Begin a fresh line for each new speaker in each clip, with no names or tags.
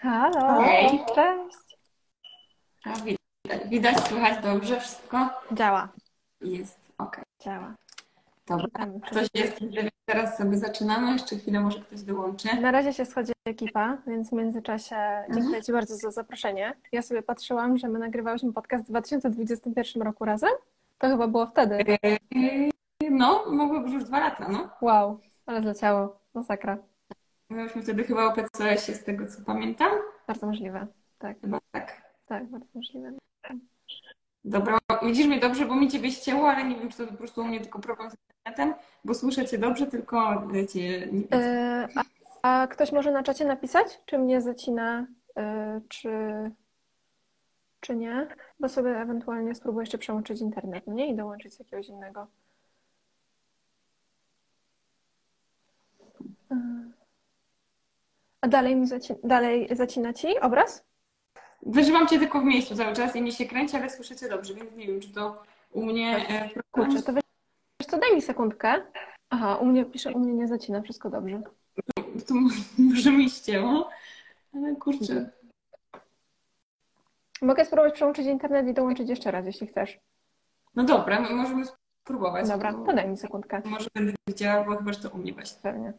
Halo,
Hej.
cześć.
A, widać, widać, słychać dobrze wszystko?
Działa,
Jest, okej.
działa.
Dobra. Ktoś jest, teraz sobie zaczynamy. Jeszcze chwilę może ktoś dołączy.
Na razie się schodzi ekipa, więc w międzyczasie dziękuję Ci bardzo za zaproszenie. Ja sobie patrzyłam, że my nagrywałyśmy podcast w 2021 roku razem. To chyba było wtedy.
Yy, No, mogło być już dwa lata, no.
Wow, ale zleciało. Masakra.
Myśmy wtedy chyba o PCS-ie, z tego co pamiętam.
Bardzo możliwe. Tak,
Chyba tak.
tak, bardzo możliwe.
Dobra, widzisz mnie dobrze, bo mi ciebie ścięło, ale nie wiem, czy to po prostu u mnie tylko problem z internetem, bo słyszę cię dobrze, tylko cię nie widzę.
Yy, a, a ktoś może na czacie napisać, czy mnie zacina, yy, czy, czy nie? Bo sobie ewentualnie spróbuję jeszcze przełączyć internet, no nie? I dołączyć z jakiegoś innego. Yy. A dalej mi zaci dalej zacina ci obraz?
Wyżywam cię tylko w miejscu cały czas i mi się kręci, ale słyszę cię dobrze, więc nie wiem, czy to u mnie e.
Kurczę, to wiesz co, daj mi sekundkę. Aha, u mnie pisze, u mnie nie zacina, wszystko dobrze.
To może mi ścięło, ale kurczę.
Mogę spróbować przełączyć internet i dołączyć jeszcze raz, jeśli chcesz.
No dobra, możemy spróbować.
Dobra, to daj mi sekundkę.
Może będę widziała, bo chyba, że to u mnie właśnie.
Pewnie.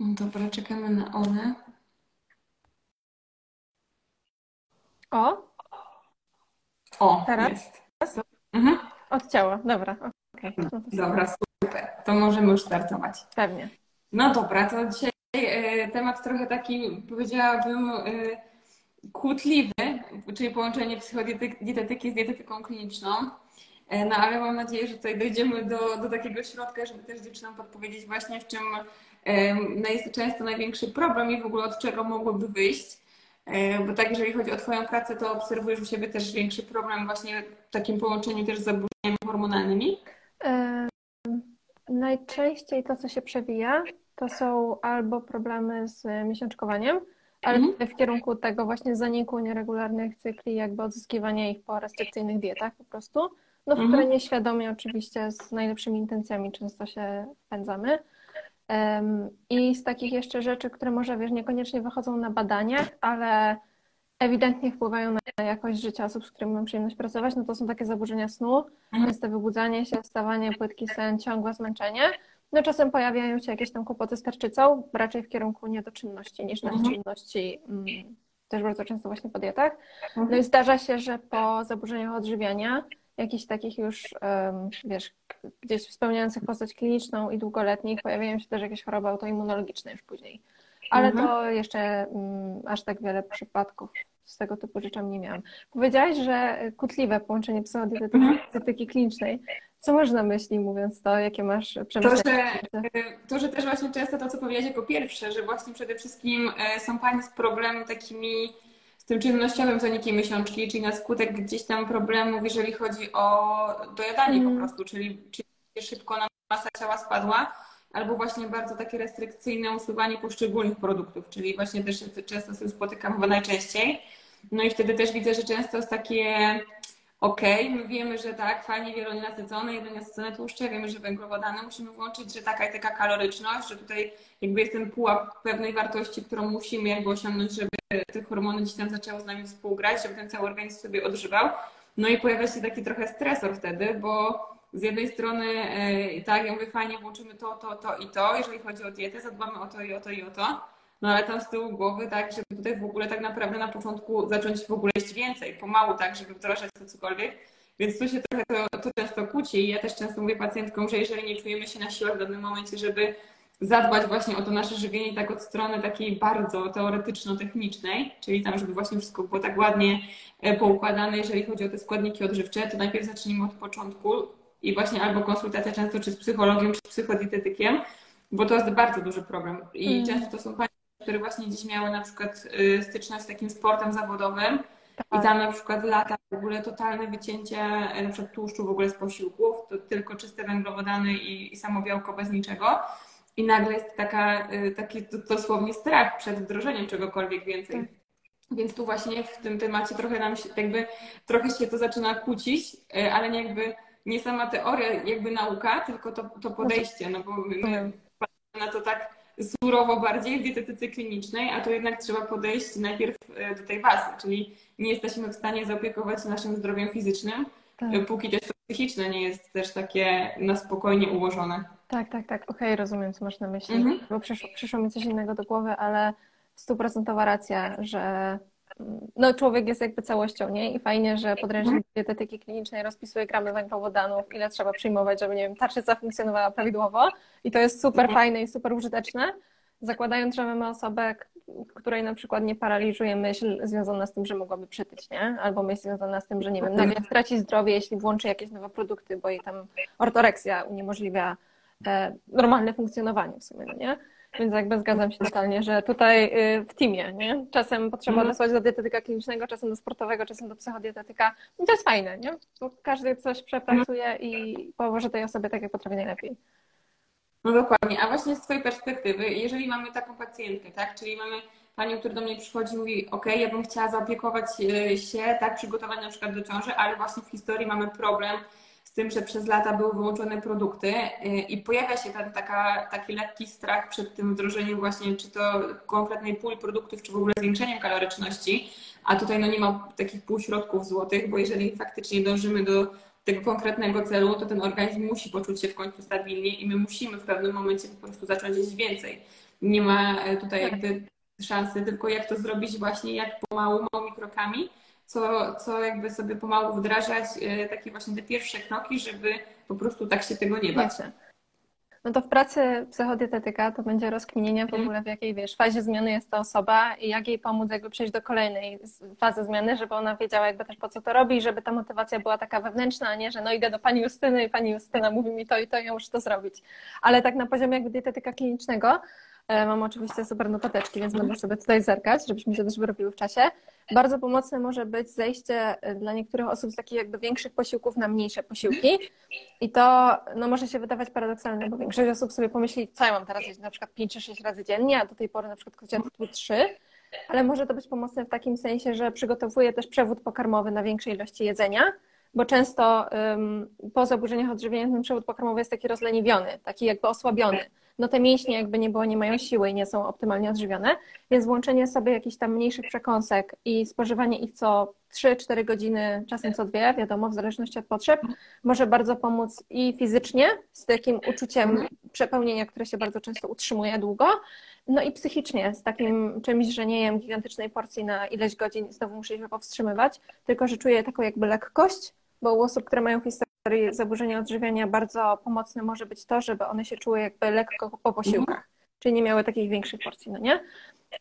Dobra, czekamy na one.
O,
O,
Teraz?
jest. Mhm.
odcięło. Dobra, okej. No to
Dobra, super. To możemy już startować.
Pewnie.
No dobra, to dzisiaj e, temat trochę taki, powiedziałabym, e, kłótliwy, czyli połączenie psychodietetyki z dietetyką kliniczną. E, no ale mam nadzieję, że tutaj dojdziemy do, do takiego środka, żeby też dziewczynom podpowiedzieć właśnie w czym no jest często największy problem i w ogóle od czego mogłoby wyjść. Bo tak, jeżeli chodzi o Twoją pracę, to obserwujesz u siebie też większy problem właśnie w takim połączeniu też z zaburzeniami hormonalnymi.
Najczęściej to, co się przewija, to są albo problemy z miesiączkowaniem, ale
Mhm.
w kierunku tego właśnie zaniku nieregularnych cykli, jakby odzyskiwania ich po restrykcyjnych dietach po prostu, no w
Mhm.
które nieświadomie oczywiście z najlepszymi intencjami często się wpędzamy. I z takich jeszcze rzeczy, które może, wiesz, niekoniecznie wychodzą na badaniach, ale ewidentnie wpływają na jakość życia osób, z którymi mam przyjemność pracować, no to są takie zaburzenia snu,
Mhm.
częste wybudzanie się, wstawanie, płytki sen, ciągłe zmęczenie. No czasem pojawiają się jakieś tam kłopoty z tarczycą, raczej w kierunku niedoczynności niż
Mhm.
nadczynności, mm, też bardzo często właśnie po dietach. No
Mhm.
i zdarza się, że po zaburzeniach odżywiania, jakichś takich już, wiesz, gdzieś spełniających postać kliniczną i długoletnich, pojawiają się też jakieś choroby autoimmunologiczne już później. Ale
Mhm.
to jeszcze mm, aż tak wiele przypadków z tego typu rzeczami nie miałam. Powiedziałaś, że kłótliwe połączenie psychodietetyki
Mhm.
klinicznej. Co masz na myśli, mówiąc to? Jakie masz
To
przemyślenia?
że, to, że też właśnie często to, co powiedziałeś jako pierwsze, że właśnie przede wszystkim e, są panie z problemem takimi z tym czynnościowym zanikiem miesiączki, czyli na skutek gdzieś tam problemów, jeżeli chodzi o dojadanie
Mm.
po prostu, czyli, czyli szybko nam masa ciała spadła, albo właśnie bardzo takie restrykcyjne usuwanie poszczególnych produktów, czyli właśnie też często się spotykam chyba najczęściej. No i wtedy też widzę, że często jest takie Okej, my wiemy, że tak, fajnie wielonienasycone, jednonienasycone tłuszcze, wiemy, że węglowodany musimy włączyć, że taka i taka kaloryczność, że tutaj jakby jest ten pułap pewnej wartości, którą musimy jakby osiągnąć, żeby te hormony gdzieś tam zaczęły z nami współgrać, żeby ten cały organizm sobie odżywał. No i pojawia się taki trochę stresor wtedy, bo z jednej strony e, tak, ja mówię, fajnie, włączymy to, to, to i to, jeżeli chodzi o dietę, zadbamy o to i o to i o to, no ale tam z tyłu głowy, tak, żeby tutaj w ogóle tak naprawdę na początku zacząć w ogóle jeść więcej, pomału, tak, żeby wdrażać to cokolwiek. Więc tu się trochę to, to często kłóci i ja też często mówię pacjentkom, że jeżeli nie czujemy się na siłach w danym momencie, żeby zadbać właśnie o to nasze żywienie tak od strony takiej bardzo teoretyczno-technicznej, czyli tam, żeby właśnie wszystko było tak ładnie e, poukładane, jeżeli chodzi o te składniki odżywcze, to najpierw zacznijmy od początku i właśnie albo konsultacja często czy z psychologiem, czy z psychodietetykiem, bo to jest bardzo duży problem. I mm. często to są panie, które właśnie gdzieś miały na przykład y, styczność z takim sportem zawodowym tak. i tam na przykład lata w ogóle totalne wycięcie e, na przykład tłuszczu w ogóle z posiłków, to tylko czyste węglowodany i, i samo białko bez niczego. I nagle jest taka, y, taki dosłownie strach przed wdrożeniem czegokolwiek więcej. Tak. Więc tu właśnie w tym temacie trochę nam się jakby trochę się to zaczyna kłócić, y, ale nie jakby nie sama teoria, jakby nauka, tylko to, to podejście, no bo my, my patrzymy na to tak surowo bardziej w dietetyce klinicznej, a to jednak trzeba podejść najpierw y, do tej bazy, czyli nie jesteśmy w stanie zaopiekować naszym zdrowiem fizycznym, tak. póki też to psychiczne nie jest też takie na spokojnie ułożone.
Tak, tak, tak. Okej, okay, rozumiem, co masz na myśli. Mhm. Bo przyszło, przyszło mi coś innego do głowy, ale stuprocentowa racja, że no, człowiek jest jakby całością, nie? I fajnie, że podręcznik mhm. dietetyki klinicznej rozpisuje gramy węglowodanów, ile trzeba przyjmować, żeby, nie wiem, tarczyca funkcjonowała prawidłowo. I to jest super mhm. fajne i super użyteczne. Zakładając, że mamy osobę, której na przykład nie paraliżuje myśl związana z tym, że mogłaby przytyć, nie? Albo myśl związana z tym, że nie wiem, nagle straci zdrowie, jeśli włączy jakieś nowe produkty, bo jej tam ortoreksja uniemożliwia E, normalne funkcjonowanie w sumie, no nie? Więc jakby zgadzam się totalnie, że tutaj y, w teamie, nie? Czasem potrzeba mhm. odesłać do dietetyka klinicznego, czasem do sportowego, czasem do psychodietetyka. I to jest fajne, nie? Bo każdy coś przepracuje i pomoże tej osobie tak, jak potrafi najlepiej.
No dokładnie. A właśnie z Twojej perspektywy, jeżeli mamy taką pacjentkę, tak? Czyli mamy panią, która do mnie przychodzi i mówi, ok, ja bym chciała zaopiekować y, się, tak, przygotować na przykład do ciąży, ale właśnie w historii mamy problem tym, że przez lata były wyłączone produkty y, i pojawia się ten taka, taki lekki strach przed tym wdrożeniem właśnie, czy to konkretnej puli produktów, czy w ogóle zwiększeniem kaloryczności, a tutaj no nie ma takich półśrodków złotych, bo jeżeli faktycznie dążymy do tego konkretnego celu, to ten organizm musi poczuć się w końcu stabilnie i my musimy w pewnym momencie po prostu zacząć jeść więcej. Nie ma e, tutaj tak. jakby szansy, tylko jak to zrobić właśnie, jak pomału, małymi krokami, co, co jakby sobie pomału wdrażać, e, takie właśnie te pierwsze kroki, żeby po prostu tak się tego nie bać.
No to w pracy psychodietetyka to będzie rozkminienie w ogóle w jakiej wiesz, fazie zmiany jest ta osoba i jak jej pomóc jakby przejść do kolejnej fazy zmiany, żeby ona wiedziała jakby też po co to robi żeby ta motywacja była taka wewnętrzna, a nie, że no idę do pani Justyny i pani Justyna mówi mi to i to i ja muszę to zrobić. Ale tak na poziomie jakby dietetyka klinicznego mam oczywiście super notateczki, więc będę sobie tutaj zerkać, żebyśmy się też wyrobiły w czasie. Bardzo pomocne może być zejście e, dla niektórych osób z takich jakby większych posiłków na mniejsze posiłki. I to no, może się wydawać paradoksalne, bo większość osób sobie pomyśli, co ja mam teraz jeść na przykład 5 czy 6 razy dziennie, a do tej pory na przykład chodziłam tu 3. Ale może to być pomocne w takim sensie, że przygotowuję też przewód pokarmowy na większej ilości jedzenia, bo często um, po zaburzeniach odżywienia ten przewód pokarmowy jest taki rozleniwiony, taki jakby osłabiony no te mięśnie jakby nie było, nie mają siły i nie są optymalnie odżywione, więc włączenie sobie jakichś tam mniejszych przekąsek i spożywanie ich co 3-4 godziny, czasem co dwie, wiadomo, w zależności od potrzeb, może bardzo pomóc i fizycznie, z takim uczuciem przepełnienia, które się bardzo często utrzymuje długo, no i psychicznie, z takim czymś, że nie jem gigantycznej porcji na ileś godzin i znowu muszę się powstrzymywać, tylko że czuję taką jakby lekkość, bo u osób, które mają historię zaburzenia odżywiania bardzo pomocne może być to, żeby one się czuły jakby lekko po posiłkach, mhm. czyli nie miały takich większych porcji, no nie?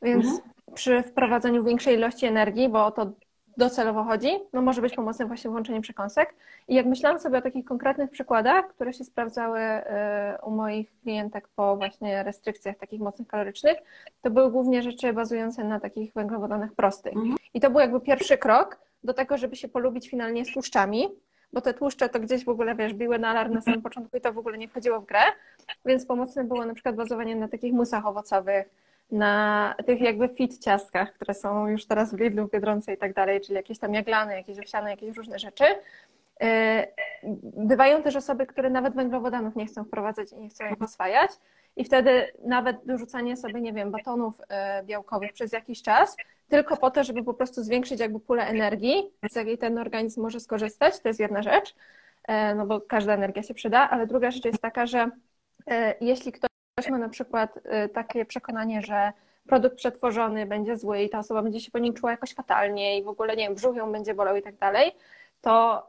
Więc mhm. przy wprowadzeniu większej ilości energii, bo o to docelowo chodzi, no może być pomocne właśnie włączenie przekąsek. I jak myślałam sobie o takich konkretnych przykładach, które się sprawdzały y, u moich klientek po właśnie restrykcjach takich mocnych kalorycznych, to były głównie rzeczy bazujące na takich węglowodanach prostych. Mhm. I to był jakby pierwszy krok do tego, żeby się polubić finalnie z tłuszczami, bo te tłuszcze to gdzieś w ogóle, wiesz, biły na alarm na samym początku i to w ogóle nie wchodziło w grę, więc pomocne było na przykład bazowanie na takich musach owocowych, na tych jakby fit ciastkach, które są już teraz w Lidlu, w Biedronce i tak dalej, czyli jakieś tam jaglane, jakieś owsiane, jakieś różne rzeczy. Y, bywają też osoby, które nawet węglowodanów nie chcą wprowadzać i nie chcą ich oswajać. I wtedy nawet dorzucanie sobie, nie wiem, batonów y, białkowych przez jakiś czas tylko po to, żeby po prostu zwiększyć jakby pulę energii, z jakiej ten organizm może skorzystać. To jest jedna rzecz, e, no bo każda energia się przyda, ale druga rzecz jest taka, że e, jeśli ktoś ma na przykład e, takie przekonanie, że produkt przetworzony będzie zły i ta osoba będzie się po nim czuła jakoś fatalnie i w ogóle, nie wiem, brzuch ją będzie bolał i tak dalej, to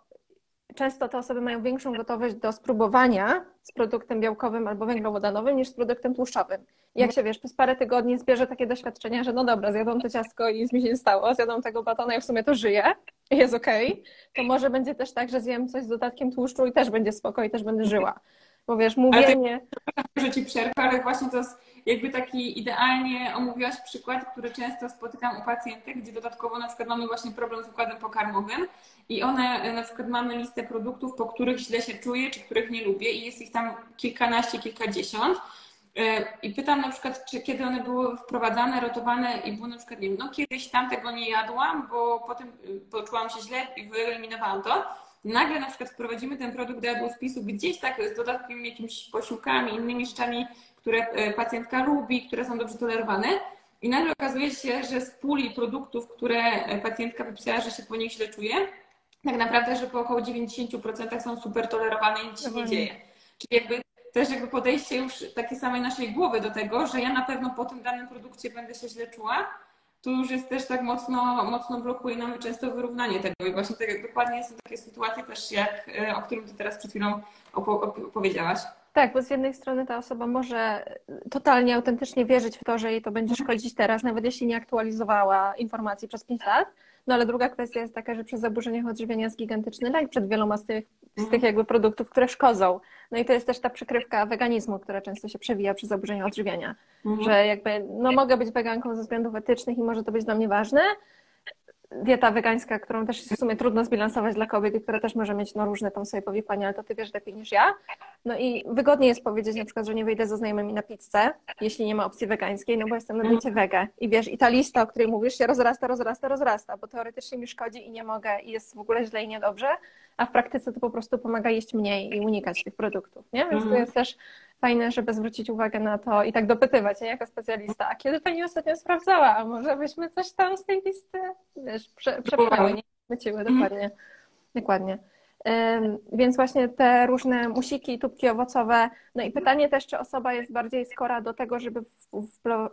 często te osoby mają większą gotowość do spróbowania z produktem białkowym albo węglowodanowym niż z produktem tłuszczowym. Jak się wiesz, przez parę tygodni zbierze takie doświadczenia, że no dobra, zjadłam to ciastko i nic mi się nie stało, zjadłam tego batona i w sumie to żyję i jest okej, okay, to może będzie też tak, że zjem coś z dodatkiem tłuszczu i też będzie spoko i też będę żyła. Bo wiesz, mówienie...
Ale tak, że ci przerwę, ale właśnie to jest jakby taki idealnie omówiłaś przykład, który często spotykam u pacjentek, gdzie dodatkowo na przykład mamy właśnie problem z układem pokarmowym i one na przykład mamy listę produktów, po których źle się czuję, czy których nie lubię i jest ich tam kilkanaście, kilkadziesiąt. E, I pytam na przykład, czy kiedy one były wprowadzane, rotowane i było na przykład, nie wiem, no kiedyś tam tego nie jadłam, bo potem y, poczułam się źle i wyeliminowałam to. Nagle na przykład wprowadzimy ten produkt do jadłospisu gdzieś tak z dodatkiem jakimiś posiłkami, innymi rzeczami, które e, pacjentka lubi, które są dobrze tolerowane. I nagle okazuje się, że z puli produktów, które e, pacjentka wypisała, że się po nich źle czuje, tak naprawdę, że po około 90% są super tolerowane i nic się nie dzieje. Czyli jakby też jakby podejście już takiej samej naszej głowy do tego, że ja na pewno po tym danym produkcie będę się źle czuła, tu już jest też tak mocno, mocno blokuje nam często wyrównanie tego. I właśnie tak, dokładnie są takie sytuacje też, jak, e, o którym Ty teraz przed chwilą opowiedziałaś.
Tak, bo z jednej strony ta osoba może totalnie autentycznie wierzyć w to, że jej to będzie szkodzić teraz, nawet jeśli nie aktualizowała informacji przez 5 lat. No ale druga kwestia jest taka, że przez zaburzenie odżywiania jest gigantyczny lek przed wieloma z tych, z tych jakby produktów, które szkodzą. No i to jest też ta przykrywka weganizmu, która często się przewija przy zaburzeniu odżywiania. Mhm. Że jakby, no mogę być weganką ze względów etycznych i może to być dla mnie ważne, dieta wegańska, którą też w sumie trudno zbilansować dla kobiet i która też może mieć no, różne tam sobie powikłania, ale to ty wiesz lepiej niż ja. No i wygodniej jest powiedzieć na przykład, że nie wyjdę ze znajomymi na pizzę, jeśli nie ma opcji wegańskiej, no bo jestem na diecie wege. I wiesz, i ta lista, o której mówisz, się rozrasta, rozrasta, rozrasta, bo teoretycznie mi szkodzi i nie mogę i jest w ogóle źle i niedobrze, a w praktyce to po prostu pomaga jeść mniej i unikać tych produktów, nie? Więc to mhm. jest też fajne, żeby zwrócić uwagę na to i tak dopytywać, nie? jako specjalista, a kiedy pani ostatnio sprawdzała, a może byśmy coś tam z tej listy, wiesz, prze, przepchały, nie? Wyciły, mhm. dokładnie. Dokładnie. Więc właśnie te różne musiki, tubki owocowe. No i pytanie też, czy osoba jest bardziej skora do tego, żeby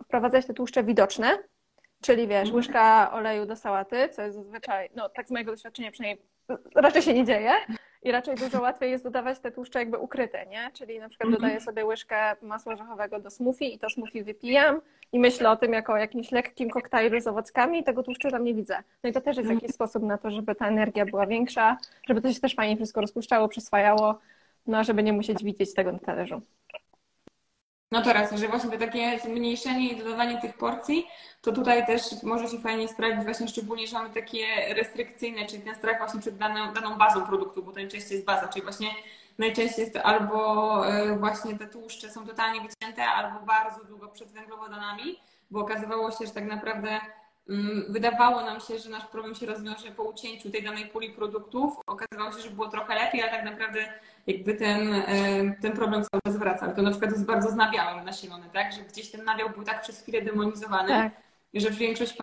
wprowadzać te tłuszcze widoczne, czyli wiesz, mhm. łyżka oleju do sałaty, co jest zazwyczaj, no tak z mojego doświadczenia przynajmniej raczej się nie dzieje, i raczej dużo łatwiej jest dodawać te tłuszcze jakby ukryte, nie? Czyli na przykład dodaję mhm. sobie łyżkę masła orzechowego do smoothie i to smoothie wypijam i myślę o tym jako o jakimś lekkim koktajlu z owockami i tego tłuszczu tam nie widzę. No i to też jest mhm. jakiś sposób na to, żeby ta energia była większa, żeby to się też fajnie wszystko rozpuszczało, przyswajało, no a żeby nie musieć widzieć tego na talerzu.
No to raz, że właśnie takie zmniejszenie i dodawanie tych porcji, to tutaj też może się fajnie sprawdzić, właśnie szczególnie, że mamy takie restrykcyjne, czyli ten strach właśnie przed daną, daną bazą produktu, bo to najczęściej jest baza, czyli właśnie najczęściej jest to albo e, właśnie te tłuszcze są totalnie wycięte, albo bardzo długo przed węglowodanami, bo okazywało się, że tak naprawdę Mm, wydawało nam się, że nasz problem się rozwiąże po ucięciu tej danej puli produktów. Okazało się, że było trochę lepiej, ale tak naprawdę jakby ten, e, ten problem cały czas wraca. To na przykład jest bardzo z nabiałem nasilony, tak? Że gdzieś ten nabiał był tak przez chwilę demonizowany, tak. że większość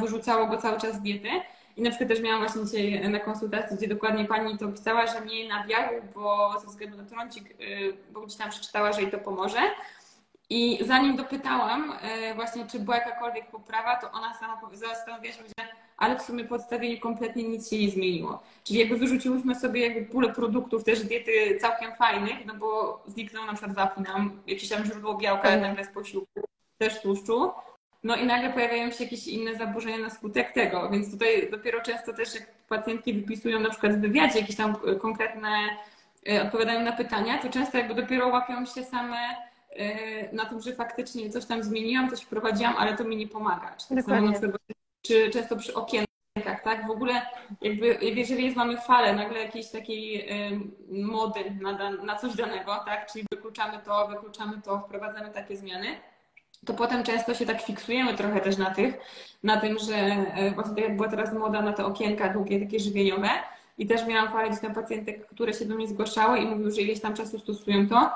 wyrzucało go cały czas z diety. I na przykład też miałam właśnie dzisiaj na konsultacji, gdzie dokładnie pani to pisała, że nie nabiału, bo ze względu na trącik, y, bo gdzieś tam przeczytała, że jej to pomoże. I zanim dopytałam e, właśnie, czy była jakakolwiek poprawa, to ona sama zastanowiła się, że ale w sumie po odstawieniu kompletnie nic się nie zmieniło. Czyli jakby wyrzuciłyśmy sobie jakby pulę produktów też diety całkiem fajnych, no bo zniknął na przykład wapń nam, jakieś tam źródło białka mhm. nagle z posiłku, też tłuszczu. No i nagle pojawiają się jakieś inne zaburzenia na skutek tego, więc tutaj dopiero często też jak pacjentki wypisują na przykład w wywiadzie jakieś tam konkretne, e, odpowiadają na pytania, to często jakby dopiero łapią się same Y, na tym, że faktycznie coś tam zmieniłam, coś wprowadziłam, ale to mi nie pomaga. Czy, tak samo, przykład, czy często przy okienkach, tak? W ogóle jakby, jeżeli jest, mamy falę nagle jakiejś takiej mody na, na coś danego, tak? Czyli wykluczamy to, wykluczamy to, wprowadzamy takie zmiany, to potem często się tak fiksujemy trochę też na tych, na tym, że właśnie tak jak była teraz moda na te okienka długie, takie żywieniowe i też miałam falę gdzieś tam pacjentek, które się do mnie zgłaszały i mówiły, że ileś tam czasu stosują to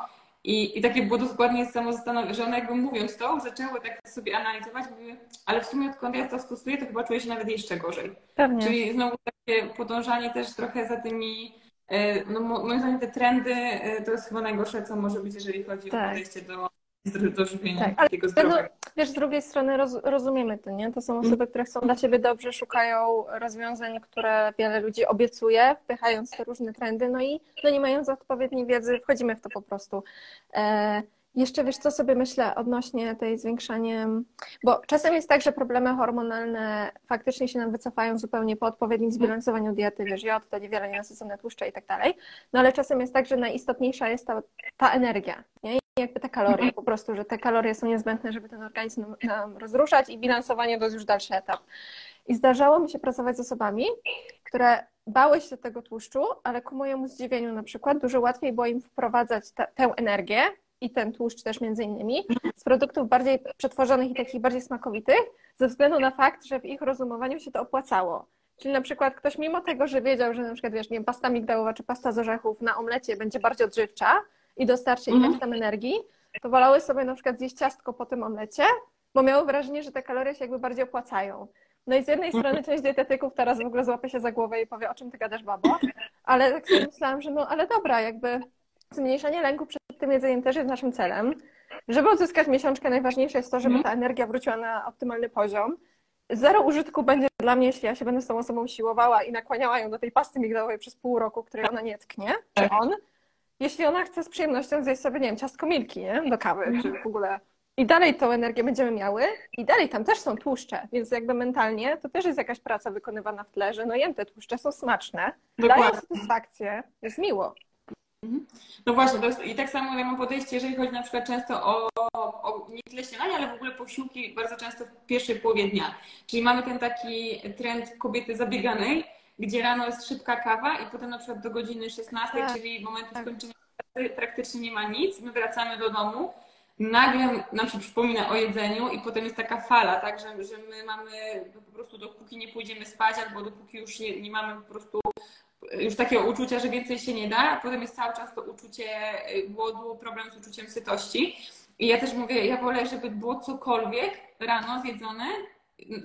i, I takie było dokładnie samo zastanowienie, że one jakby mówiąc to, zaczęły tak sobie analizować, mówiły, ale w sumie odkąd ja to stosuję, to chyba czuję się nawet jeszcze gorzej. Pewnie. Czyli znowu takie podążanie też trochę za tymi, e, no moim zdaniem te trendy e, to jest chyba najgorsze, co może być, jeżeli chodzi tak. o podejście do do żywienia
tak,
takiego zdrowego.
wiesz, z drugiej strony roz, rozumiemy to, nie? To są osoby, które chcą dla siebie dobrze, szukają rozwiązań, które wiele ludzi obiecuje, wpychając te różne trendy, no i no nie mając odpowiedniej wiedzy, wchodzimy w to po prostu. E, jeszcze wiesz, co sobie myślę odnośnie tej zwiększania, bo czasem jest tak, że problemy hormonalne faktycznie się nam wycofają zupełnie po odpowiednim zbilansowaniu diety, wiesz, jod, to niewiele nienasycone tłuszcze i tak dalej, no ale czasem jest tak, że najistotniejsza jest ta, ta energia, nie? Jakby te kalorie, po prostu, że te kalorie są niezbędne, żeby ten organizm nam, rozruszać i bilansowanie to jest już dalszy etap. I zdarzało mi się pracować z osobami, które bały się tego tłuszczu, ale ku mojemu zdziwieniu na przykład dużo łatwiej było im wprowadzać te, tę energię, i ten tłuszcz też między innymi, z produktów bardziej przetworzonych i takich bardziej smakowitych, ze względu na fakt, że w ich rozumowaniu się to opłacało. Czyli na przykład ktoś mimo tego, że wiedział, że na przykład wiesz, nie wiem, pasta migdałowa czy pasta z orzechów na omlecie będzie bardziej odżywcza i dostarczy mhm. ileś tam energii, to wolały sobie na przykład zjeść ciastko po tym omlecie, bo miały wrażenie, że te kalorie się jakby bardziej opłacają. No i z jednej strony część dietetyków teraz w ogóle złapie się za głowę i powie, o czym ty gadasz, babo, ale tak sobie myślałam, że no ale dobra, jakby zmniejszanie lęku przed tym jedzeniem też jest naszym celem. Żeby odzyskać miesiączkę, najważniejsze jest to, żeby mhm. ta energia wróciła na optymalny poziom. Zero użytku będzie dla mnie, jeśli ja się będę z tą osobą siłowała i nakłaniała ją do tej pasty migdałowej przez pół roku, której ona nie tknie, czy tak. on. Jeśli ona chce z przyjemnością zjeść sobie, nie wiem, ciastko milki, nie? Do kawy, czy w ogóle. I dalej tą energię będziemy miały i dalej tam też są tłuszcze, więc jakby mentalnie to też jest jakaś praca wykonywana w tle, że no jem te tłuszcze, są smaczne, Dokładnie. dają satysfakcję, jest miło.
Mhm. No właśnie, jest, i tak samo ja mam podejście, jeżeli chodzi na przykład często o, o nie tyle śniadanie, ale w ogóle posiłki bardzo często w pierwszej połowie dnia. Czyli mamy ten taki trend kobiety zabieganej, gdzie rano jest szybka kawa i potem na przykład do godziny 16, tak. czyli momentu tak. skończenia pracy praktycznie nie ma nic. My wracamy do domu, nagle nam się przypomina o jedzeniu i potem jest taka fala, tak, że, że my mamy po prostu dopóki nie pójdziemy spać albo dopóki już nie, nie mamy po prostu już takiego uczucia, że więcej się nie da, a potem jest cały czas to uczucie y, głodu, problem z uczuciem sytości. I ja też mówię, ja wolę, żeby było cokolwiek rano zjedzone,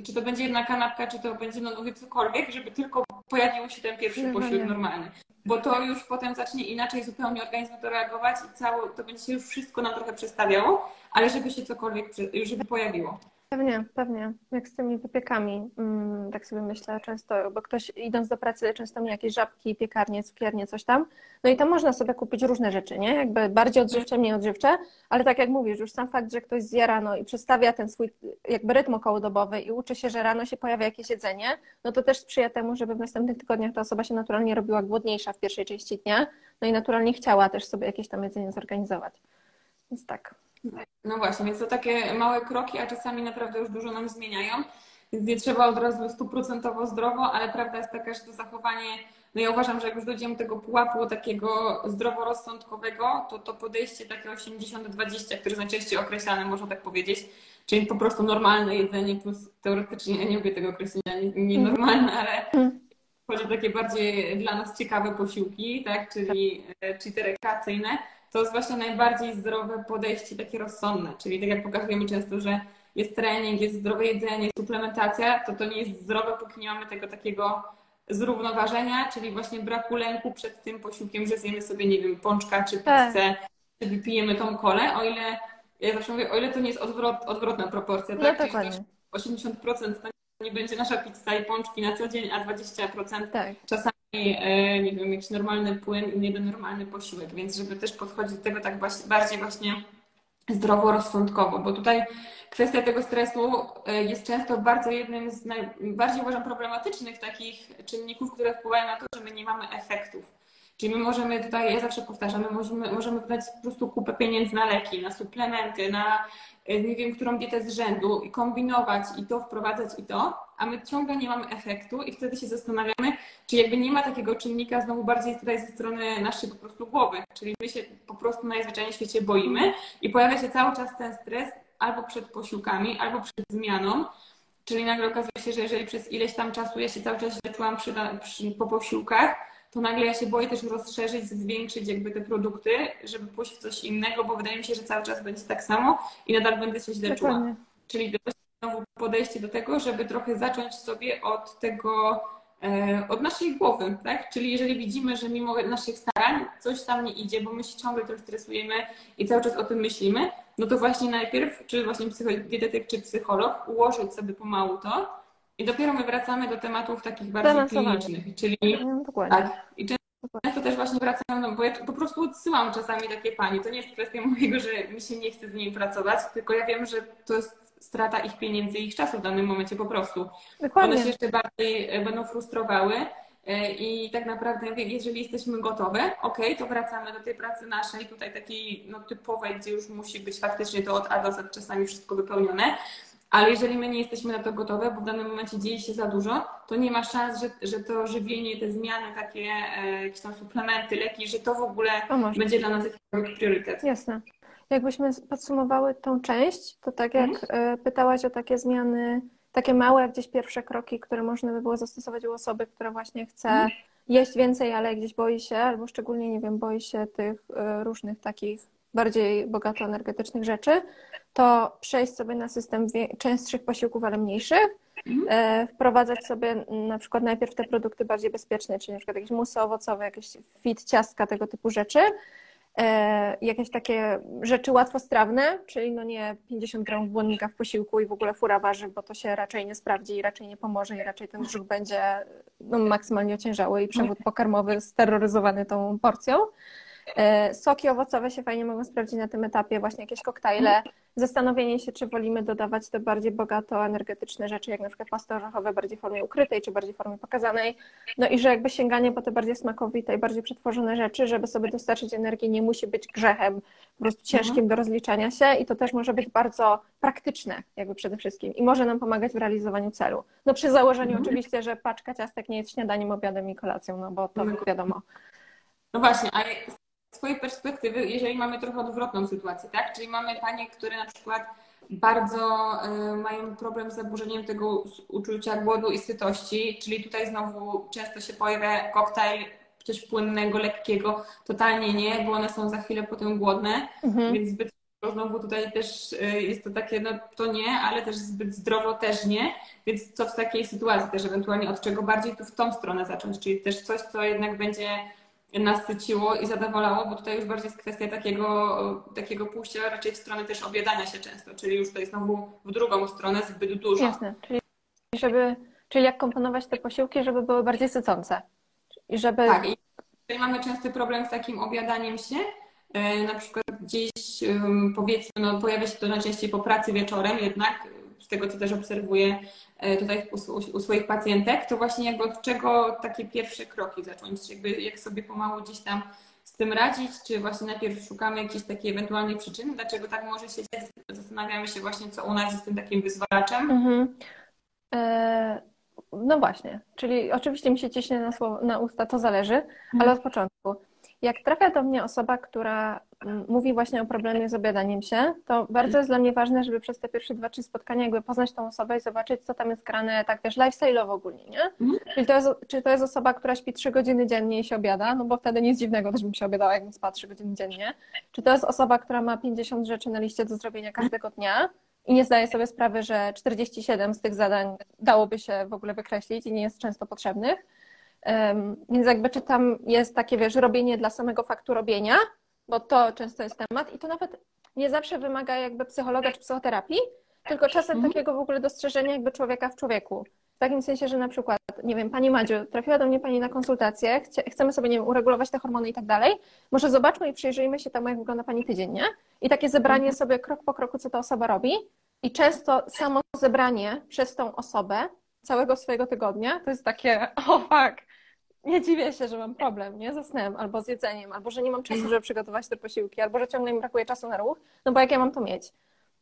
czy to będzie jedna kanapka, czy to będzie, no mówię, cokolwiek, żeby tylko pojawił się ten pierwszy posiłek normalny. Bo to już potem zacznie inaczej zupełnie organizm to reagować i cało, to będzie się już wszystko nam trochę przestawiało, ale żeby się cokolwiek, żeby pojawiło.
Pewnie, pewnie. Jak z tymi wypiekami, mm, tak sobie myślę często, bo ktoś idąc do pracy często mi jakieś żabki, piekarnie, cukiernie, coś tam. No i tam można sobie kupić różne rzeczy, nie? Jakby bardziej odżywcze, mniej odżywcze, ale tak jak mówisz, już sam fakt, że ktoś zje rano i przedstawia ten swój jakby rytm okołodobowy i uczy się, że rano się pojawia jakieś jedzenie, no to też sprzyja temu, żeby w następnych tygodniach ta osoba się naturalnie robiła głodniejsza w pierwszej części dnia, no i naturalnie chciała też sobie jakieś tam jedzenie zorganizować. Więc tak.
No właśnie, więc to takie małe kroki, a czasami naprawdę już dużo nam zmieniają. Więc nie trzeba od razu stuprocentowo zdrowo, ale prawda jest taka, że to zachowanie, no ja uważam, że jak już dojdziemy do tego pułapu takiego zdroworozsądkowego, to to podejście takie 80-20, które jest najczęściej określane, można tak powiedzieć, czyli po prostu normalne jedzenie plus teoretycznie, ja nie lubię tego określenia, nienormalne, ale chodzi o takie bardziej dla nas ciekawe posiłki, tak, czyli, e, czyli te rekreacyjne, to jest właśnie najbardziej zdrowe podejście, takie rozsądne. Czyli tak jak pokazujemy często, że jest trening, jest zdrowe jedzenie, suplementacja, to to nie jest zdrowe, póki nie mamy tego takiego zrównoważenia, czyli właśnie braku lęku przed tym posiłkiem, że zjemy sobie, nie wiem, pączka czy tak. pizzę, czy wypijemy tą kolę, o ile, ja zawsze mówię, o ile to nie jest odwrot, odwrotna proporcja,
tak? No, dokładnie.
80% to nie będzie nasza pizza i pączki na co dzień, a 20% tak. czasami nie wiem, jakiś normalny płyn i jeden normalny posiłek, więc żeby też podchodzić do tego tak bardziej właśnie zdroworozsądkowo, bo tutaj kwestia tego stresu e, jest często bardzo jednym z najbardziej uważam problematycznych takich czynników, które wpływają na to, że my nie mamy efektów. Czyli my możemy tutaj, ja zawsze powtarzam, my możemy, możemy wydać po prostu kupę pieniędzy na leki, na suplementy, na e, nie wiem, którą dietę z rzędu i kombinować i to wprowadzać i to, a my ciągle nie mamy efektu i wtedy się zastanawiamy, czy jakby nie ma takiego czynnika znowu bardziej tutaj ze strony naszej po prostu głowy, czyli my się po prostu najzwyczajniej w świecie boimy i pojawia się cały czas ten stres albo przed posiłkami, albo przed zmianą, czyli nagle okazuje się, że jeżeli przez ileś tam czasu ja się cały czas źle czułam przy, przy, po posiłkach, to nagle ja się boję też rozszerzyć, zwiększyć jakby te produkty, żeby pójść w coś innego, bo wydaje mi się, że cały czas będzie tak samo i nadal będę się źle Dokładnie. czuła. Czyli znowu podejście do tego, żeby trochę zacząć sobie od tego e, od naszej głowy, tak? Czyli jeżeli widzimy, że mimo naszych starań coś tam nie idzie, bo my się ciągle tym stresujemy i cały czas o tym myślimy, no to właśnie najpierw, czy właśnie dietetyk, czy psycholog, ułożyć sobie pomału to i dopiero my wracamy do tematów takich bardziej klinicznych, czyli
no, Dokładnie.
tak. I często też właśnie wracam, no bo ja po prostu odsyłam czasami takie pani. To nie jest kwestia mojego, że mi się nie chce z nimi pracować, tylko ja wiem, że to jest strata ich pieniędzy i ich czasu w danym momencie po prostu. Dokładnie. One się jeszcze bardziej e, będą frustrowały. E, I tak naprawdę, jeżeli jesteśmy gotowe, ok, to wracamy do tej pracy naszej, tutaj takiej no, typowej, gdzie już musi być faktycznie to od A do Z czasami wszystko wypełnione. Ale jeżeli my nie jesteśmy na to gotowe, bo w danym momencie dzieje się za dużo, to nie ma szans, że, że to żywienie, te zmiany, takie e, jakieś tam suplementy, leki, że to w ogóle będzie dla nas jakiś priorytet.
Jasne. Jakbyśmy podsumowały tą część, to tak jak mhm. pytałaś o takie zmiany, takie małe gdzieś pierwsze kroki, które można by było zastosować u osoby, która właśnie chce mhm. jeść więcej, ale gdzieś boi się, albo szczególnie, nie wiem, boi się tych e, różnych takich bardziej bogato energetycznych rzeczy, to przejść sobie na system częstszych posiłków, ale mniejszych, mhm. e, wprowadzać sobie na przykład najpierw te produkty bardziej bezpieczne, czyli na przykład jakieś musy owocowe, jakieś fit ciastka, tego typu rzeczy, e, jakieś takie rzeczy łatwostrawne, czyli no nie 50 gramów błonnika w posiłku i w ogóle fura warzyw, bo to się raczej nie sprawdzi i raczej nie pomoże i raczej ten brzuch będzie no, maksymalnie ociężały i przewód pokarmowy steroryzowany tą porcją. E, soki owocowe się fajnie mogą sprawdzić na tym etapie, właśnie jakieś koktajle. Zastanowienie się, czy wolimy dodawać te bardziej bogato energetyczne rzeczy, jak na przykład pasty orzechowe bardziej w formie ukrytej, czy bardziej w formie pokazanej. No i że jakby sięganie po te bardziej smakowite i bardziej przetworzone rzeczy, żeby sobie dostarczyć energii, nie musi być grzechem po prostu ciężkim mhm. do rozliczania się i to też może być bardzo praktyczne jakby przede wszystkim i może nam pomagać w realizowaniu celu. No przy założeniu mhm. oczywiście, że paczka ciastek nie jest śniadaniem, obiadem i kolacją, no bo to wiadomo.
No właśnie, a swojej perspektywy, jeżeli mamy trochę odwrotną sytuację, tak? Czyli mamy panie, które na przykład bardzo y, mają problem z zaburzeniem tego uczucia głodu i sytości, czyli tutaj znowu często się pojawia koktajl coś płynnego, lekkiego, totalnie nie, bo one są za chwilę potem głodne, mhm. więc zbyt znowu tutaj też y, jest to takie, no to nie, ale też zbyt zdrowo też nie, więc co w takiej sytuacji też ewentualnie od czego bardziej tu w tą stronę zacząć, czyli też coś, co jednak będzie nasyciło i zadowalało, bo tutaj już bardziej jest kwestia takiego, takiego pójścia raczej w stronę też obiadania się często, czyli już to jest znowu w drugą stronę zbyt dużo.
Jasne, czyli, żeby, czyli jak komponować te posiłki, żeby były bardziej sycące. I żeby...
Tak, i tutaj mamy częsty problem z takim obiadaniem się, e, na przykład gdzieś powiedzmy, no, pojawia się to najczęściej po pracy wieczorem jednak, z tego co też obserwuję e, tutaj u, swoich pacjentek, to właśnie jakby od czego takie pierwsze kroki zacząć, jakby jak sobie pomału gdzieś tam z tym radzić, czy właśnie najpierw szukamy jakiejś takiej ewentualnej przyczyny, dlaczego tak może się zastanawiamy się właśnie, co u nas jest tym takim wyzwalaczem. Mhm.
E, no właśnie, czyli oczywiście mi się ciśnie na, słowo, na usta, to zależy, mhm. ale od początku. Jak trafia do mnie osoba, która mm, mówi właśnie o problemie z obiadaniem się, to bardzo jest dla mnie ważne, żeby przez te pierwsze dwa, trzy spotkania jakby poznać tą osobę i zobaczyć, co tam jest grane, tak wiesz, lifestyle'owo ogólnie, nie? Mhm. Czyli to jest, czy to jest osoba, która śpi trzy godziny dziennie i się obiada, no bo wtedy nic dziwnego, też bym się obiadała, jakbym spała trzy godziny dziennie. Czy to jest osoba, która ma 50 rzeczy na liście do zrobienia każdego dnia i nie zdaje sobie sprawy, że 47 z tych zadań dałoby się w ogóle wykreślić i nie jest często potrzebnych więc jakby czy tam jest takie, wiesz, robienie dla samego faktu robienia, bo to często jest temat i to nawet nie zawsze wymaga jakby psychologa czy psychoterapii, tylko czasem mhm. takiego w ogóle dostrzeżenia jakby człowieka w człowieku. W takim sensie, że na przykład, nie wiem, Pani Madziu, trafiła do mnie Pani na konsultację, chcemy sobie, nie wiem, uregulować te hormony i tak dalej, może zobaczmy i przyjrzyjmy się temu, jak wygląda Pani tydzień, nie? I takie zebranie mhm. sobie krok po kroku, co ta osoba robi i często samo zebranie przez tą osobę całego swojego tygodnia to jest takie, o oh, fuck, nie dziwię się, że mam problem, nie? Ze snem, albo z jedzeniem, albo że nie mam czasu, żeby przygotować te posiłki, albo że ciągle mi brakuje czasu na ruch, no bo jak ja mam to mieć?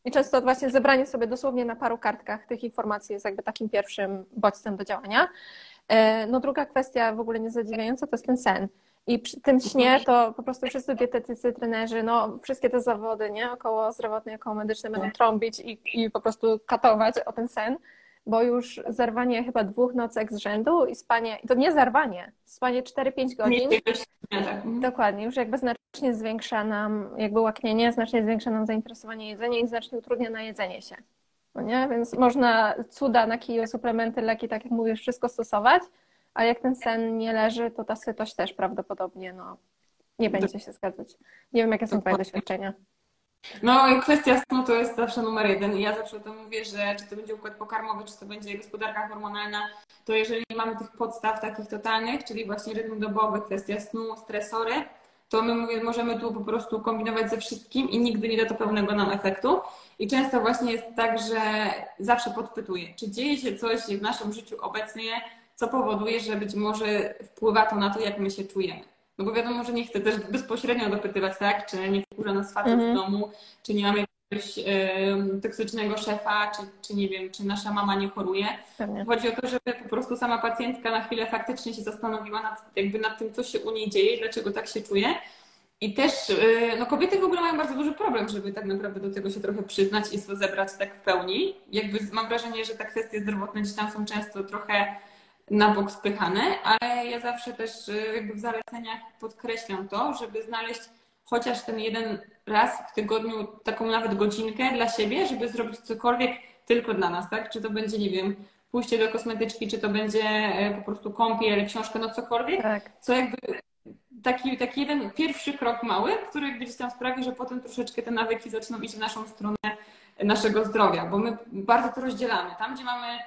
I często właśnie zebranie sobie dosłownie na paru kartkach tych informacji jest jakby takim pierwszym bodźcem do działania. E, no druga kwestia w ogóle niezadziwiająca to jest ten sen. I przy tym śnie to po prostu wszyscy dietetycy, trenerzy, no wszystkie te zawody, nie? Około zdrowotne, około medyczne będą trąbić i, i po prostu katować o ten sen bo już zerwanie chyba dwóch nocek z rzędu i spanie, to nie zerwanie, spanie 4-5 godzin. Tak. Dokładnie, już jakby znacznie zwiększa nam jakby łaknienie, znacznie zwiększa nam zainteresowanie jedzeniem i znacznie utrudnia na jedzenie się. No nie? Więc można cuda na kiju, suplementy, leki, tak jak mówisz, wszystko stosować, a jak ten sen nie leży, to ta sytość też prawdopodobnie no, nie będzie się zgadzać. Nie wiem, jakie są Twoje doświadczenia.
No, kwestia snu to jest zawsze numer jeden. Ja zawsze o tym mówię, że czy to będzie układ pokarmowy, czy to będzie gospodarka hormonalna, to jeżeli nie mamy tych podstaw takich totalnych, czyli właśnie rytm dobowy, kwestia snu, stresory, to my mówię, możemy tu po prostu kombinować ze wszystkim i nigdy nie da to pełnego nam efektu. I często właśnie jest tak, że zawsze podpytuję, czy dzieje się coś w naszym życiu obecnie, co powoduje, że być może wpływa to na to, jak my się czujemy. No bo wiadomo, że nie chcę też bezpośrednio dopytywać, tak? Czy nie wkurza nas facet mm -hmm. w mhm. domu, czy nie mamy jakiegoś y, toksycznego szefa, czy, czy nie wiem, czy nasza mama nie choruje. Pewnie. Chodzi o to, żeby po prostu sama pacjentka na chwilę faktycznie się zastanowiła nad, jakby nad tym, co się u niej dzieje, dlaczego tak się czuje. I też y, no kobiety w ogóle mają bardzo duży problem, żeby tak naprawdę do tego się trochę przyznać i zebrać tak w pełni. Jakby mam wrażenie, że te kwestie zdrowotne gdzieś tam są często trochę na bok spychane, ale ja zawsze też y, jakby w zaleceniach podkreślam to, żeby znaleźć chociaż ten jeden raz w tygodniu taką nawet godzinkę dla siebie, żeby zrobić cokolwiek tylko dla nas, tak? Czy to będzie, nie wiem, pójście do kosmetyczki, czy to będzie e, po prostu kąpiel, książkę, no cokolwiek, tak. co jakby taki, taki jeden pierwszy krok mały, który gdzieś tam sprawi, że potem troszeczkę te nawyki zaczną iść w naszą stronę naszego zdrowia, bo my bardzo to rozdzielamy. Tam, gdzie mamy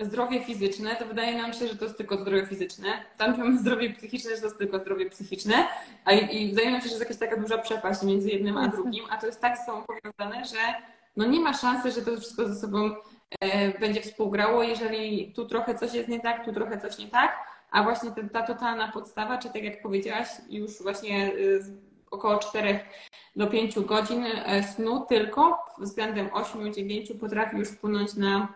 zdrowie fizyczne, to wydaje nam się, że to jest tylko zdrowie fizyczne. Tam, gdzie mamy zdrowie psychiczne, że to jest tylko zdrowie psychiczne. A i, wydaje nam się, że jest jakaś taka duża przepaść między jednym a drugim, a to jest tak sobą powiązane, że no nie ma szansy, że to wszystko ze sobą e, będzie współgrało, jeżeli tu trochę coś jest nie tak, tu trochę coś nie tak, a właśnie ta, ta totalna podstawa, czy tak jak powiedziałaś, już właśnie y, około 4 do 5 godzin e, snu tylko względem 8-9 potrafi już wpłynąć na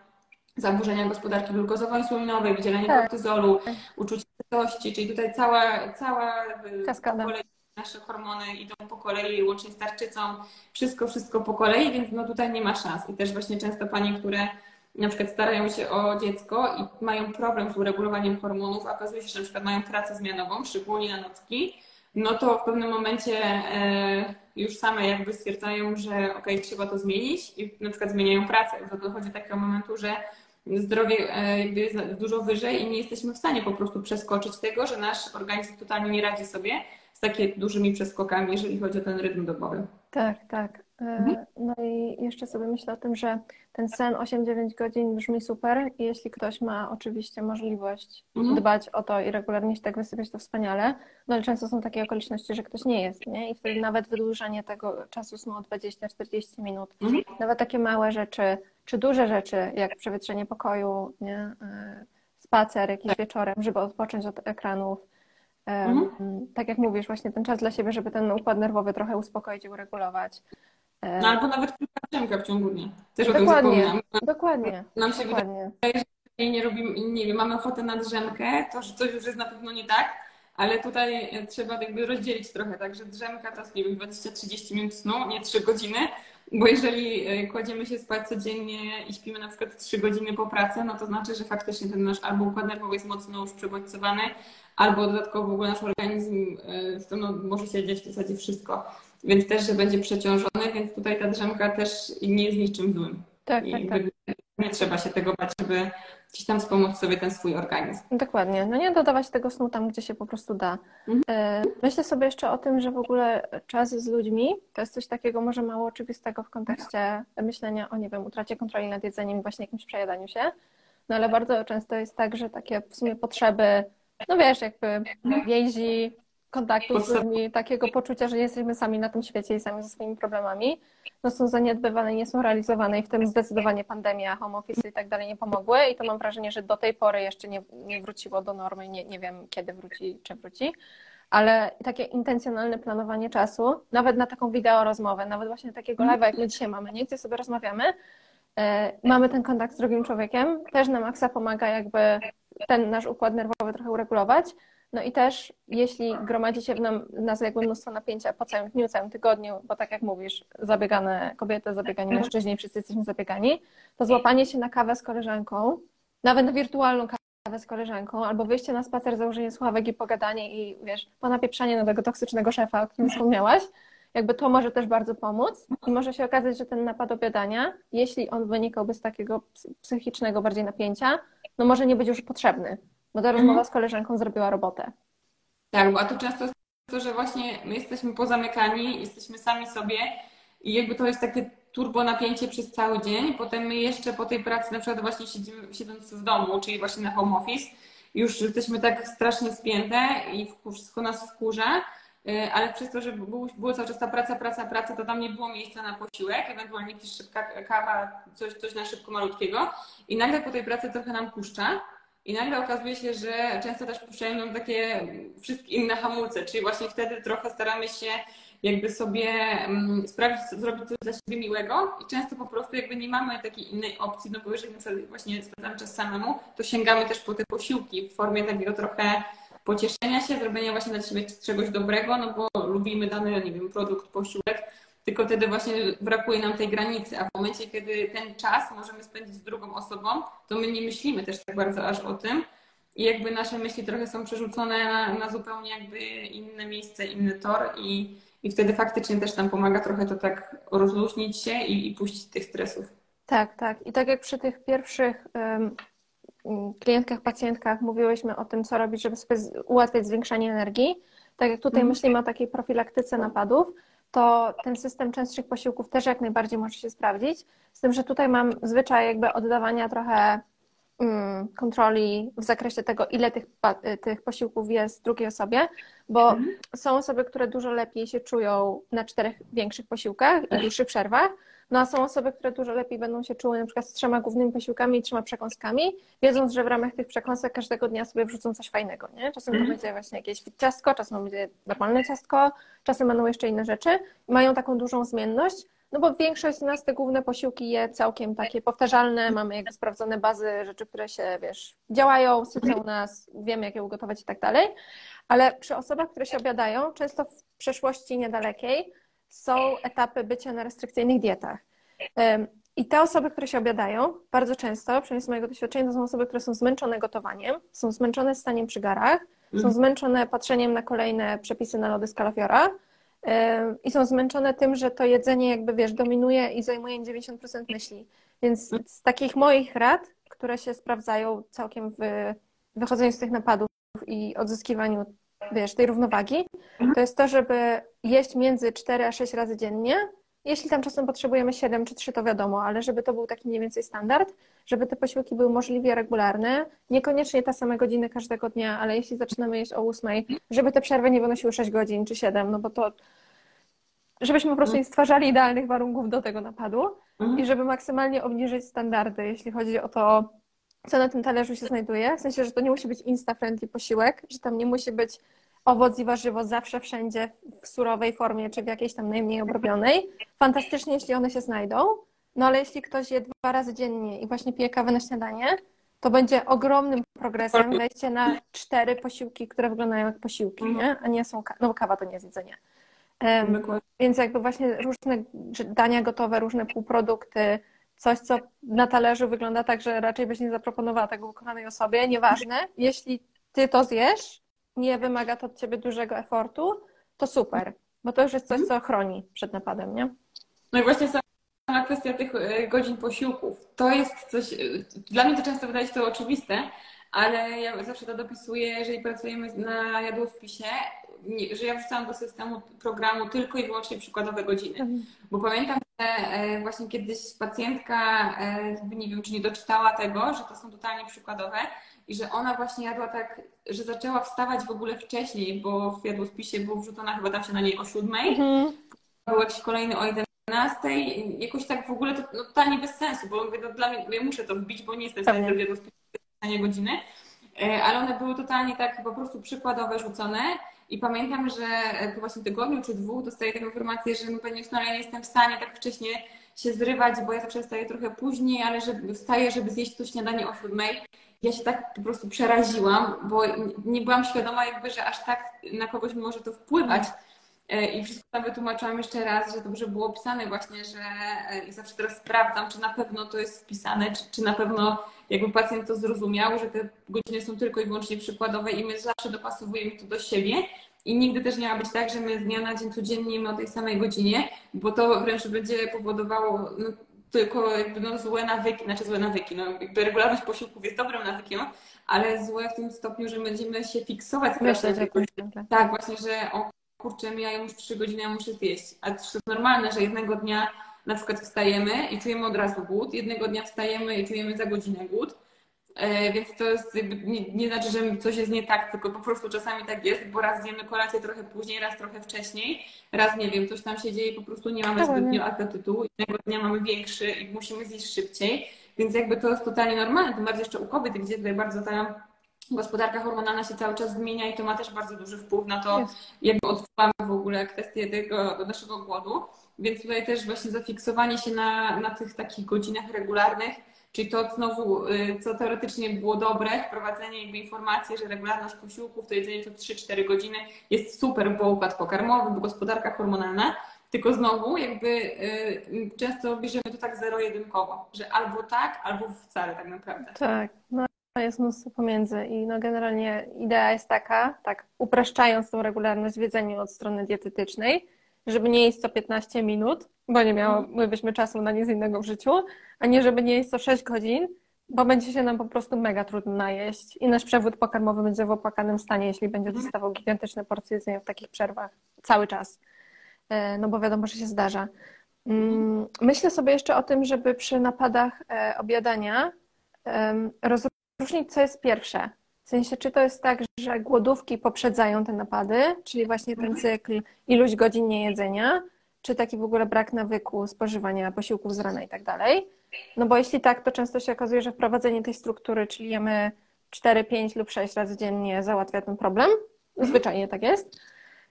zaburzenia gospodarki glukozowo-insulinowej, wydzielanie tak. kortyzolu, uczucie sytości, czyli tutaj cała, cała
Kaskada.
Kolei, nasze hormony idą po kolei, łącznie z tarczycą, wszystko, wszystko po kolei, więc no tutaj nie ma szans. I też właśnie często panie, które na przykład starają się o dziecko i mają problem z uregulowaniem hormonów, a okazuje się, że na przykład mają pracę zmianową, szczególnie na nocki, no to w pewnym momencie e, już same jakby stwierdzają, że ok, trzeba to zmienić i na przykład zmieniają pracę. To dochodzi do takiego momentu, że zdrowie e, jakby jest dużo wyżej i nie jesteśmy w stanie po prostu przeskoczyć tego, że nasz organizm totalnie nie radzi sobie z takimi dużymi przeskokami, jeżeli chodzi o ten rytm dobowy.
Tak, tak. E, mhm. No i jeszcze sobie myślę o tym, że ten sen 8-9 godzin brzmi super i jeśli ktoś ma oczywiście możliwość mhm. dbać o to i regularnie się tak wysypiać, to wspaniale, no ale często są takie okoliczności, że ktoś nie jest, nie? I wtedy nawet wydłużanie tego czasu snu o 20-40 minut, mhm. nawet takie małe rzeczy, czy duże rzeczy, jak przewietrzenie pokoju, nie? E, spacer jakiś tak. wieczorem, żeby odpocząć od ekranów, Mhm. Tak jak mówisz, właśnie ten czas dla siebie, żeby ten układ nerwowy trochę uspokoić i uregulować.
No albo nawet kilka drzemka w ciągu dnia. Też
dokładnie,
o tym.
Dokładnie.
Nam się dokładnie. wydaje, że nie robimy, nie wiem, mamy ochotę na drzemkę, to że coś już jest na pewno nie tak, ale tutaj trzeba jakby rozdzielić trochę, także drzemka to jest, nie wiem, 20-30 minut snu, nie 3 godziny, bo jeżeli e, kładziemy się spać codziennie i śpimy na przykład 3 godziny po pracy, no to znaczy, że faktycznie ten nasz albo układ nerwowy jest mocno już przebodźcowany, albo dodatkowo w ogóle nasz organizm, e, no, może się dziać w zasadzie wszystko więc też, że będzie przeciążony, więc tutaj ta drzemka też nie jest niczym złym.
Tak, I tak, tak.
Nie trzeba się tego bać, żeby gdzieś tam wspomóc sobie ten swój organizm.
Dokładnie. No nie dodawać tego snu tam, gdzie się po prostu da. Mhm. E, myślę sobie jeszcze o tym, że w ogóle czas z ludźmi to jest coś takiego może mało oczywistego w kontekście myślenia o, nie wiem, utracie kontroli nad jedzeniem właśnie jakimś przejadaniu się. No ale bardzo często jest tak, że takie w sumie potrzeby, no wiesz, jakby więzi, kontaktu z ludźmi, takiego poczucia, że nie jesteśmy sami na tym świecie i sami ze swoimi problemami, no są zaniedbywane, nie są realizowane i w tym zdecydowanie pandemia, home office i tak dalej nie pomogły. I to mam wrażenie, że do tej pory jeszcze nie, nie wróciło do normy, nie, nie wiem kiedy wróci, czy wróci, ale takie intencjonalne planowanie czasu, nawet na taką wideo rozmowę, nawet właśnie takiego live'a, jak my dzisiaj mamy, nie? Gdzie sobie rozmawiamy, e, mamy ten kontakt z drugim człowiekiem, też na maksa pomaga jakby ten nasz układ nerwowy trochę uregulować, no i też, jeśli gromadzi się w nam, nas jakby mnóstwo napięcia po całym dniu, całym tygodniu, bo tak jak mówisz, zabiegane kobiety, zabiegani mężczyźni, wszyscy jesteśmy zabiegani, to złapanie się na kawę z koleżanką, nawet na wirtualną kawę z koleżanką, albo wyjście na spacer, założenie słuchawek i pogadanie i wiesz, ponapieprzanie na tego toksycznego szefa, o którym wspomniałaś, jakby to może też bardzo pomóc. I może się okazać, że ten napad obiadania, jeśli on wynikałby z takiego psychicznego bardziej napięcia, no może nie być już potrzebny bo ta rozmowa z koleżanką zrobiła robotę.
Tak, bo a to często jest to, że właśnie my jesteśmy pozamykani, jesteśmy sami sobie i jakby to jest takie turbo napięcie przez cały dzień. Potem my jeszcze po tej pracy, na przykład właśnie siedzimy, siedząc w domu, czyli właśnie na home office, już jesteśmy tak strasznie spięte i wszystko nas wkurza, y, ale przez to, że było, było cały czas ta praca, praca, praca, to tam nie było miejsca na posiłek, ewentualnie jakaś szybka kawa, coś, coś na szybko malutkiego i nagle po tej pracy trochę nam puszcza i nagle okazuje się, że często też puszczają nam takie wszystkie inne hamulce, czyli właśnie wtedy trochę staramy się jakby sobie um, sprawić, zrobić coś dla siebie miłego i często po prostu jakby nie mamy takiej innej opcji, no bo jeżeli na właśnie spędzamy czas samemu, to sięgamy też po te posiłki w formie takiego trochę pocieszenia się, zrobienia właśnie dla siebie czegoś dobrego, no bo lubimy dany, nie wiem, produkt, posiłek, tylko wtedy właśnie brakuje nam tej granicy, a w momencie, kiedy ten czas możemy spędzić z drugą osobą, to my nie myślimy też tak bardzo aż o tym i jakby nasze myśli trochę są przerzucone na, na zupełnie jakby inne miejsce, inny tor i, i wtedy faktycznie też nam pomaga trochę to tak rozluźnić się i, i puścić tych stresów.
Tak, tak. I tak jak przy tych pierwszych um, klientkach, pacjentkach mówiłyśmy o tym, co robić, żeby sobie ułatwiać zwiększanie energii, tak jak tutaj mm. myślimy o takiej profilaktyce napadów, to ten system częstszych posiłków też jak najbardziej może się sprawdzić. Z tym, że tutaj mam zwyczaj jakby oddawania trochę mm, kontroli w zakresie tego, ile tych, tych posiłków jest drugiej osobie, bo mhm. są osoby, które dużo lepiej się czują na czterech większych posiłkach i dłuższych przerwach, no a są osoby, które dużo lepiej będą się czuły na przykład z trzema głównymi posiłkami i trzema przekąskami, wiedząc, że w ramach tych przekąsek każdego dnia sobie wrzucą coś fajnego, nie? Czasem mm. to będzie właśnie jakieś ciastko, czasem będzie normalne ciastko, czasem będą jeszcze inne rzeczy. Mają taką dużą zmienność, no bo większość z nas te główne posiłki je całkiem takie powtarzalne, mamy jakby sprawdzone bazy rzeczy, które się, wiesz, działają, sycą nas, wiemy jak je ugotować i tak dalej. Ale przy osobach, które się obiadają, często w przeszłości niedalekiej są etapy bycia na restrykcyjnych dietach. I te osoby, które się obiadają, bardzo często, przynajmniej z mojego doświadczenia, to są osoby, które są zmęczone gotowaniem, są zmęczone staniem przy garach, są mhm. zmęczone patrzeniem na kolejne przepisy na lody z kalafiora i są zmęczone tym, że to jedzenie jakby, wiesz, dominuje i zajmuje 90% myśli. Więc mhm. z takich moich rad, które się sprawdzają całkiem w wychodzeniu z tych napadów i odzyskiwaniu wiesz, tej równowagi, mhm. to jest to, żeby jeść między 4 a 6 razy dziennie. Jeśli tam czasem potrzebujemy 7 czy 3, to wiadomo, ale żeby to był taki mniej więcej standard, żeby te posiłki były możliwie regularne, niekoniecznie ta same godziny każdego dnia, ale jeśli zaczynamy jeść o 8, żeby te przerwy nie wynosiły 6 godzin czy 7, no bo to żebyśmy po prostu nie stwarzali idealnych warunków do tego napadu mhm. i żeby maksymalnie obniżyć standardy, jeśli chodzi o to, co na tym talerzu się znajduje. W sensie, że to nie musi być insta-friendly posiłek, że tam nie musi być owoc i warzywo zawsze, wszędzie w surowej formie, czy w jakiejś tam najmniej obrobionej. Fantastycznie, jeśli one się znajdą, no ale jeśli ktoś je dwa razy dziennie i właśnie pije kawę na śniadanie, to będzie ogromnym progresem wejście na cztery posiłki, które wyglądają jak posiłki, nie? a nie są, no bo kawa to nie jest jedzenie. Um, więc jakby właśnie różne dania gotowe, różne półprodukty, coś, co na talerzu wygląda tak, że raczej byś nie zaproponowała tego ukochanej osobie, nieważne. Jeśli ty to zjesz, nie wymaga to od ciebie dużego efortu, to super, bo to już jest coś, co chroni przed napadem, nie?
No i właśnie sama kwestia tych e, godzin posiłków. To jest coś, e, dla mnie to często wydaje się to oczywiste, ale ja zawsze to dopisuję, jeżeli pracujemy na jadłowpisie, że ja wrzucam do systemu programu tylko i wyłącznie przykładowe godziny. Mhm. Bo pamiętam, że e, właśnie kiedyś pacjentka, nie wiem, czy nie doczytała tego, że to są totalnie przykładowe i że ona właśnie jadła tak, że zaczęła wstawać w ogóle wcześniej, bo w jadłospisie było wrzucona chyba tam się na niej o siódmej, mhm. był jakiś kolejny o 11, jakoś tak w ogóle to no, totalnie bez sensu, bo mówię, no, dla mnie, ja muszę to wbić, bo nie jestem w stanie zrobić jadłospisie godziny, e, ale one były totalnie tak po prostu przykładowe rzucone i pamiętam, że po właśnie tygodniu czy dwóch dostaję taką informację, że pani no, ja nie jestem w stanie tak wcześnie się zrywać, bo ja zawsze wstaję trochę później, ale żeby, wstaję, żeby zjeść to śniadanie o siódmej ja się tak po prostu przeraziłam, bo nie byłam świadoma jakby, że aż tak na kogoś może to wpływać. E, I wszystko tam wytłumaczyłam jeszcze raz, że dobrze było opisane właśnie, że e, i zawsze teraz sprawdzam, czy na pewno to jest wpisane, czy, czy na pewno jakby pacjent to zrozumiał, że te godziny są tylko i wyłącznie przykładowe i my zawsze dopasowujemy to do siebie. I nigdy też nie ma być tak, że my z dnia na dzień codziennie jemy o tej samej godzinie, bo to wręcz będzie powodowało no, tylko jakby no, złe nawyki, znaczy złe nawyki, no jakby regularność posiłków jest dobrym nawykiem, ale złe w tym stopniu, że będziemy się fiksować.
Myśleć o tym.
Tak, właśnie, że o kurczę, mijają już trzy godziny, ja muszę zjeść. A to jest normalne, że jednego dnia na przykład wstajemy i czujemy od razu głód, jednego dnia wstajemy i czujemy za godzinę głód, e, więc to jest, nie, nie, znaczy, że coś jest nie tak, tylko po prostu czasami tak jest, bo raz zjemy kolację trochę później, raz trochę wcześniej, raz nie wiem, coś tam się dzieje, po prostu nie mamy zbytnio apetytu, jednego dnia mamy większy i musimy zjeść szybciej, więc jakby to jest totalnie normalne, tym bardziej jeszcze u kobiet, gdzie tutaj bardzo ta gospodarka hormonalna się cały czas zmienia i to ma też bardzo duży wpływ na to, yes. jak odczuwamy w ogóle kwestię tego naszego głodu. Więc tutaj też właśnie zafiksowanie się na, na tych takich godzinach regularnych, czyli to znowu, y, co teoretycznie było dobre, wprowadzenie jakby informacji, że regularność posiłków, to jedzenie co 3-4 godziny jest super, bo układ pokarmowy, bo gospodarka hormonalna, tylko znowu jakby y, często bierzemy to tak zero-jedynkowo, że albo tak, albo wcale tak naprawdę.
Tak, no jest mnóstwo pomiędzy i no generalnie idea jest taka, tak upraszczając tą regularność w jedzeniu od strony dietetycznej, żeby nie jeść co 15 minut, bo nie miałybyśmy czasu na nic innego w życiu, a nie żeby nie jeść co 6 godzin, bo będzie się nam po prostu mega trudno najeść i nasz przewód pokarmowy będzie w opłakanym stanie, jeśli będzie mhm. dostawał gigantyczne porcje jedzenia w takich przerwach cały czas. E, no bo wiadomo, że się zdarza. Mm, myślę sobie jeszcze o tym, żeby przy napadach e, obiadania rozróżnić, co jest pierwsze. W sensie, czy to jest tak, że głodówki poprzedzają te napady, czyli właśnie ten mhm. cykl iluś godzin niejedzenia, czy taki w ogóle brak nawyku spożywania posiłków z rana i tak dalej. No bo jeśli tak, to często się okazuje, że wprowadzenie tej struktury, czyli jemy 4, 5 lub 6 razy dziennie załatwia ten problem. Mhm. Zwyczajnie tak jest.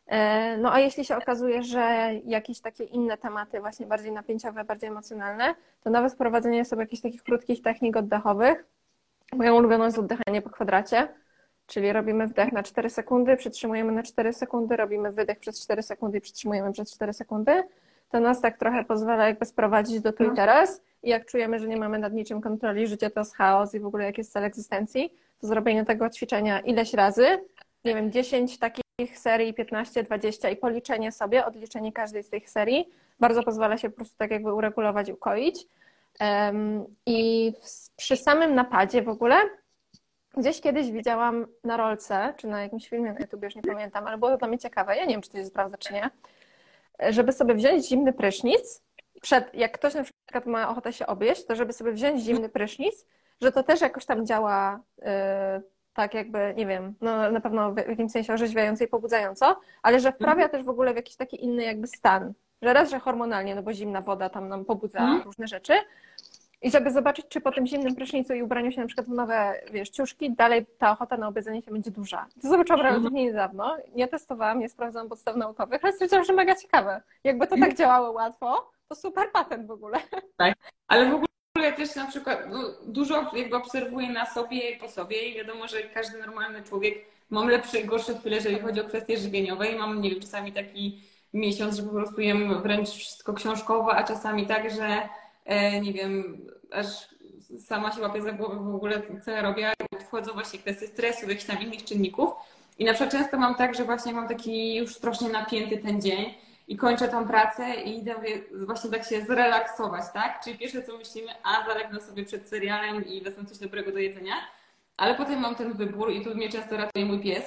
E, no a jeśli się okazuje, że jakieś takie inne tematy, właśnie bardziej napięciowe, bardziej emocjonalne, to nawet wprowadzenie sobie jakichś takich krótkich technik oddechowych, Moją ulubioną jest oddychanie po kwadracie, czyli robimy wdech na 4 sekundy, przytrzymujemy na 4 sekundy, robimy wydech przez 4 sekundy i przytrzymujemy przez 4 sekundy. To nas tak trochę pozwala jakby sprowadzić do tu i no. teraz i jak czujemy, że nie mamy nad niczym kontroli, życie to jest chaos i w ogóle jak jest cel egzystencji, to zrobienie tego ćwiczenia ileś razy, nie wiem, 10 takich serii, 15, 20 i policzenie sobie, odliczenie każdej z tych serii bardzo pozwala się po prostu tak jakby uregulować ukoić. I przy samym napadzie w ogóle gdzieś kiedyś widziałam na rolce, czy na jakimś filmie na YouTube, już nie pamiętam, ale było to dla mnie ciekawe, ja nie wiem, czy to jest prawda, czy nie, żeby sobie wziąć zimny prysznic, przed, jak ktoś na przykład ma ochotę się obieść, to żeby sobie wziąć zimny prysznic, że to też jakoś tam działa yy, tak jakby, nie wiem, no na pewno w jakimś sensie orzeźwiająco i pobudzająco, ale że wprawia mhm. też w ogóle w jakiś taki inny jakby stan że raz, że hormonalnie, no bo zimna woda tam nam pobudza mm. różne rzeczy. I żeby zobaczyć, czy po tym zimnym prysznicu i ubraniu się na przykład w nowe, wiesz, ciuszki, dalej ta ochota na obiedzenie się będzie duża. To zobaczyłam mm. relatywnie niedawno. Nie testowałam, nie sprawdzałam podstaw naukowych, ale stwierdziłam, że mega ciekawe. Jakby to tak działało łatwo, to super patent w ogóle.
Tak, ale w ogóle ja też na przykład no, dużo jakby obserwuję na sobie i po sobie i wiadomo, że każdy normalny człowiek mam lepsze i gorsze chwile, jeżeli chodzi o kwestie żywieniowe i mam, nie wiem, czasami taki miesiąc, że po prostu jem wręcz wszystko książkowo, a czasami tak, że e, nie wiem, aż sama się łapię za głowę w ogóle, co ja robię, wchodzą właśnie kwestie stresu, jakichś tam innych czynników. I na przykład często mam tak, że właśnie mam taki już strasznie napięty ten dzień i kończę tam pracę i idę właśnie tak się zrelaksować, tak? Czyli pierwsze co myślimy, a zalegnę sobie przed serialem i wezmę coś dobrego do jedzenia, ale potem mam ten wybór i tu mnie często ratuje mój pies,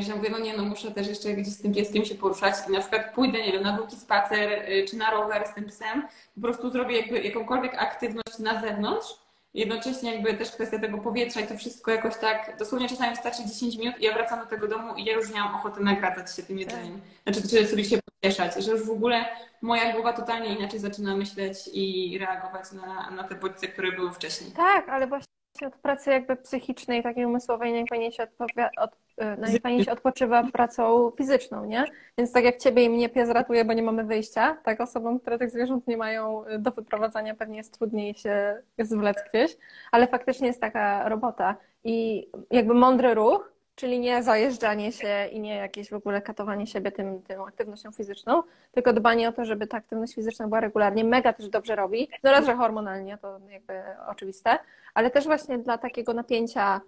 że mówię, no nie, no muszę też jeszcze gdzieś z tym pieskiem się poruszać i na przykład pójdę, nie wiem, na długi spacer e, czy na rower z tym psem, po prostu zrobię jakby jakąkolwiek aktywność na zewnątrz, jednocześnie jakby też kwestia tego powietrza i to wszystko jakoś tak, dosłownie czasami wystarczy 10 minut i ja wracam do tego domu i ja już nie mam ochoty nagradzać się tym jedzeniem. Znaczy, czy sobie się pocieszać, że już w ogóle moja głowa totalnie inaczej zaczyna myśleć i reagować na, na te bodźce, które były wcześniej.
Tak, ale właśnie od pracy jakby psychicznej, takiej umysłowej najfajniej się, odpowia- od, y, najfajniej się odpoczywa pracą fizyczną, nie? Więc tak jak ciebie i mnie pies ratuje, bo nie mamy wyjścia, tak osobom, które tych zwierząt nie mają y, do wyprowadzania pewnie jest trudniej się zwlec gdzieś, ale faktycznie jest taka robota i jakby mądry ruch Czyli nie zajeżdżanie się i nie jakieś w ogóle katowanie siebie tym, tym aktywnością fizyczną, tylko dbanie o to, żeby ta aktywność fizyczna była regularnie. Mega też dobrze robi. No raz, że hormonalnie, to jakby oczywiste, ale też właśnie dla takiego napięcia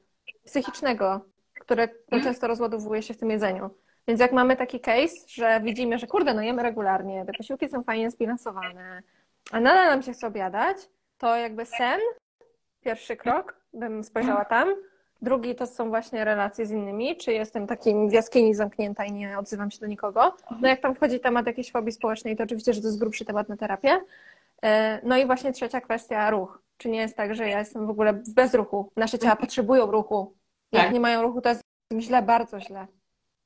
psychicznego, które często rozładowuje się w tym jedzeniu. Więc jak mamy taki case, że widzimy, że kurde, no jemy regularnie, te posiłki są fajnie zbilansowane, a nadal nam się chce obiadać, to jakby sen, pierwszy krok, bym spojrzała tam. Drugi to są właśnie relacje z innymi, czy jestem takim w jaskini zamknięta i nie odzywam się do nikogo. No jak tam wchodzi temat jakiejś fobii społecznej, to oczywiście, że to jest grubszy temat na terapię. E, no i właśnie trzecia kwestia, ruch. Czy nie jest tak, że ja jestem w ogóle bez ruchu? Nasze ciała potrzebują ruchu. Jak
Tak.
nie mają ruchu, to jest źle, bardzo źle.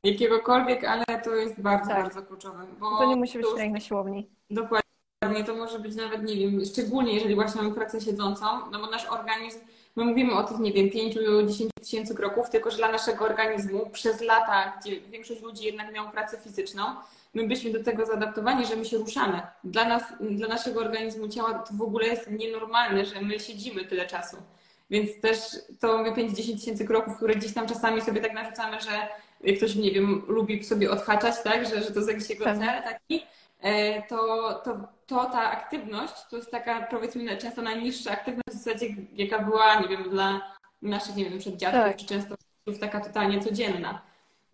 Jakiegokolwiek, ale to jest bardzo,
Tak.
bardzo kluczowe.
To nie musi być
już-
trening na siłowni.
Dokładnie, to może być nawet, nie wiem, szczególnie jeżeli właśnie mamy pracę siedzącą, no bo nasz organizm, my mówimy o tych, nie wiem, 5-10 tysięcy kroków, tylko że dla naszego organizmu przez lata, gdzie większość ludzi jednak miała pracę fizyczną, my byliśmy do tego zaadaptowani, że my się ruszamy. Dla nas, dla naszego organizmu ciała to w ogóle jest nienormalne, że my siedzimy tyle czasu. Więc też to mówię 5-10 tysięcy kroków, które gdzieś tam czasami sobie tak narzucamy, że ktoś, nie wiem, lubi sobie odhaczać, tak, że, że to jest jakiś jego
Tak.
cel taki, to, to, to ta aktywność to jest taka powiedzmy często najniższa aktywność w zasadzie, jaka była, nie wiem, dla naszych, nie wiem, przeddziadków,
Tak.
czy często taka totalnie codzienna.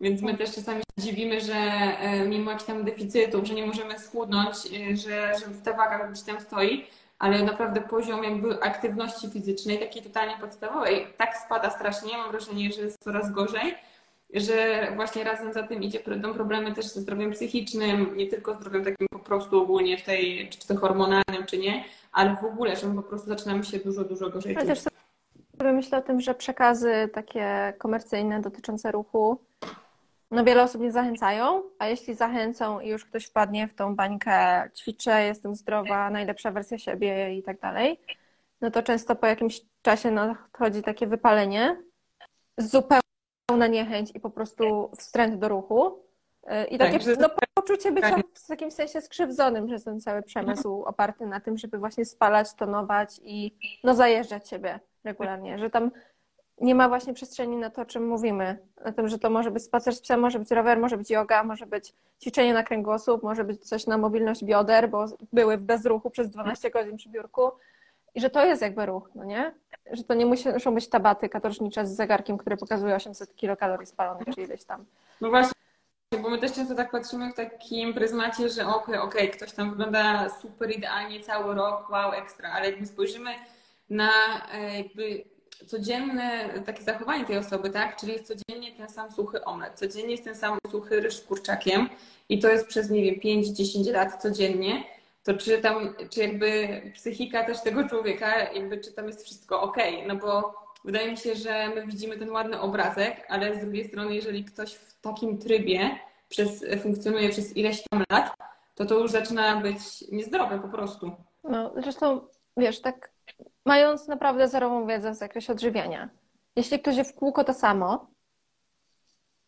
Więc my też czasami się dziwimy, że e, mimo jakichś tam deficytów, że nie możemy schudnąć, e, że, że ta waga gdzieś tam stoi, ale naprawdę poziom jakby aktywności fizycznej, takiej totalnie podstawowej, tak spada strasznie, mam wrażenie, że jest coraz gorzej, że właśnie razem za tym idzie, idą problemy też ze zdrowiem psychicznym, nie tylko zdrowiem takim po prostu ogólnie w tej, czy to hormonalnym, czy nie, ale w ogóle, że my po prostu zaczynamy się dużo, dużo gorzej
Ale
czuć.
też sobie myślę o tym, że przekazy takie komercyjne dotyczące ruchu, no wiele osób nie zachęcają, a jeśli zachęcą i już ktoś wpadnie w tą bańkę, ćwiczę, jestem zdrowa, najlepsza wersja siebie i tak dalej, no to często po jakimś czasie nadchodzi takie wypalenie, zupełna niechęć i po prostu wstręt do ruchu. Yy, I takie
Tak,
no, poczucie bycia w jakimś sensie skrzywdzonym przez ten cały przemysł oparty na tym, żeby właśnie spalać, tonować i no zajeżdżać siebie regularnie, że tam nie ma właśnie przestrzeni na to, o czym mówimy. Na tym, że to może być spacer z psem, może być rower, może być yoga, może być ćwiczenie na kręgosłup, może być coś na mobilność bioder, bo były w bezruchu przez 12 godzin przy biurku. I że to jest jakby ruch, no nie? Że to nie muszą być tabaty katorżnicze z zegarkiem, który pokazuje 800 kilokalorii spalonych, czy ileś tam.
No właśnie, bo my też często tak patrzymy w takim pryzmacie, że okej, okej, ktoś tam wygląda super idealnie cały rok, wow, ekstra, ale jakby spojrzymy na e, jakby codzienne takie zachowanie tej osoby, tak? Czyli jest codziennie ten sam suchy omlet, codziennie jest ten sam suchy ryż z kurczakiem i to jest przez, nie wiem, 5-10 lat codziennie, to czy tam, czy jakby psychika też tego człowieka, jakby czy tam jest wszystko okej, no bo wydaje mi się, że my widzimy ten ładny obrazek, ale z drugiej strony, jeżeli ktoś w takim trybie przez, funkcjonuje przez ileś tam lat, to to już zaczyna być niezdrowe po prostu.
No, zresztą, wiesz, tak mając naprawdę zerową wiedzę w zakresie odżywiania, jeśli ktoś je w kółko to samo,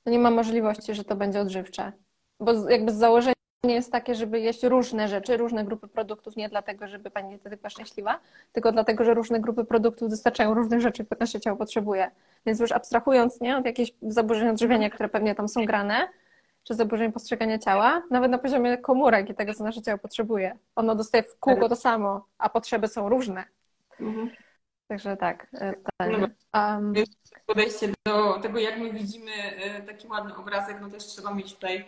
to nie ma możliwości, że to będzie odżywcze. Bo jakby z założenia jest takie, żeby jeść różne rzeczy, różne grupy produktów, nie dlatego, żeby pani dietetyk była szczęśliwa, tylko dlatego, że różne grupy produktów dostarczają różnych rzeczy, które nasze ciało potrzebuje. Więc już abstrahując nie, od jakichś zaburzeń odżywiania, które pewnie tam są grane, czy zaburzeń postrzegania ciała, nawet na poziomie komórek i tego, co nasze ciało potrzebuje. Ono dostaje w kółko to samo, a potrzeby są różne. Także tak. totalnie. Um,
Podejście do tego, jak my widzimy e, taki ładny obrazek, no też trzeba mieć tutaj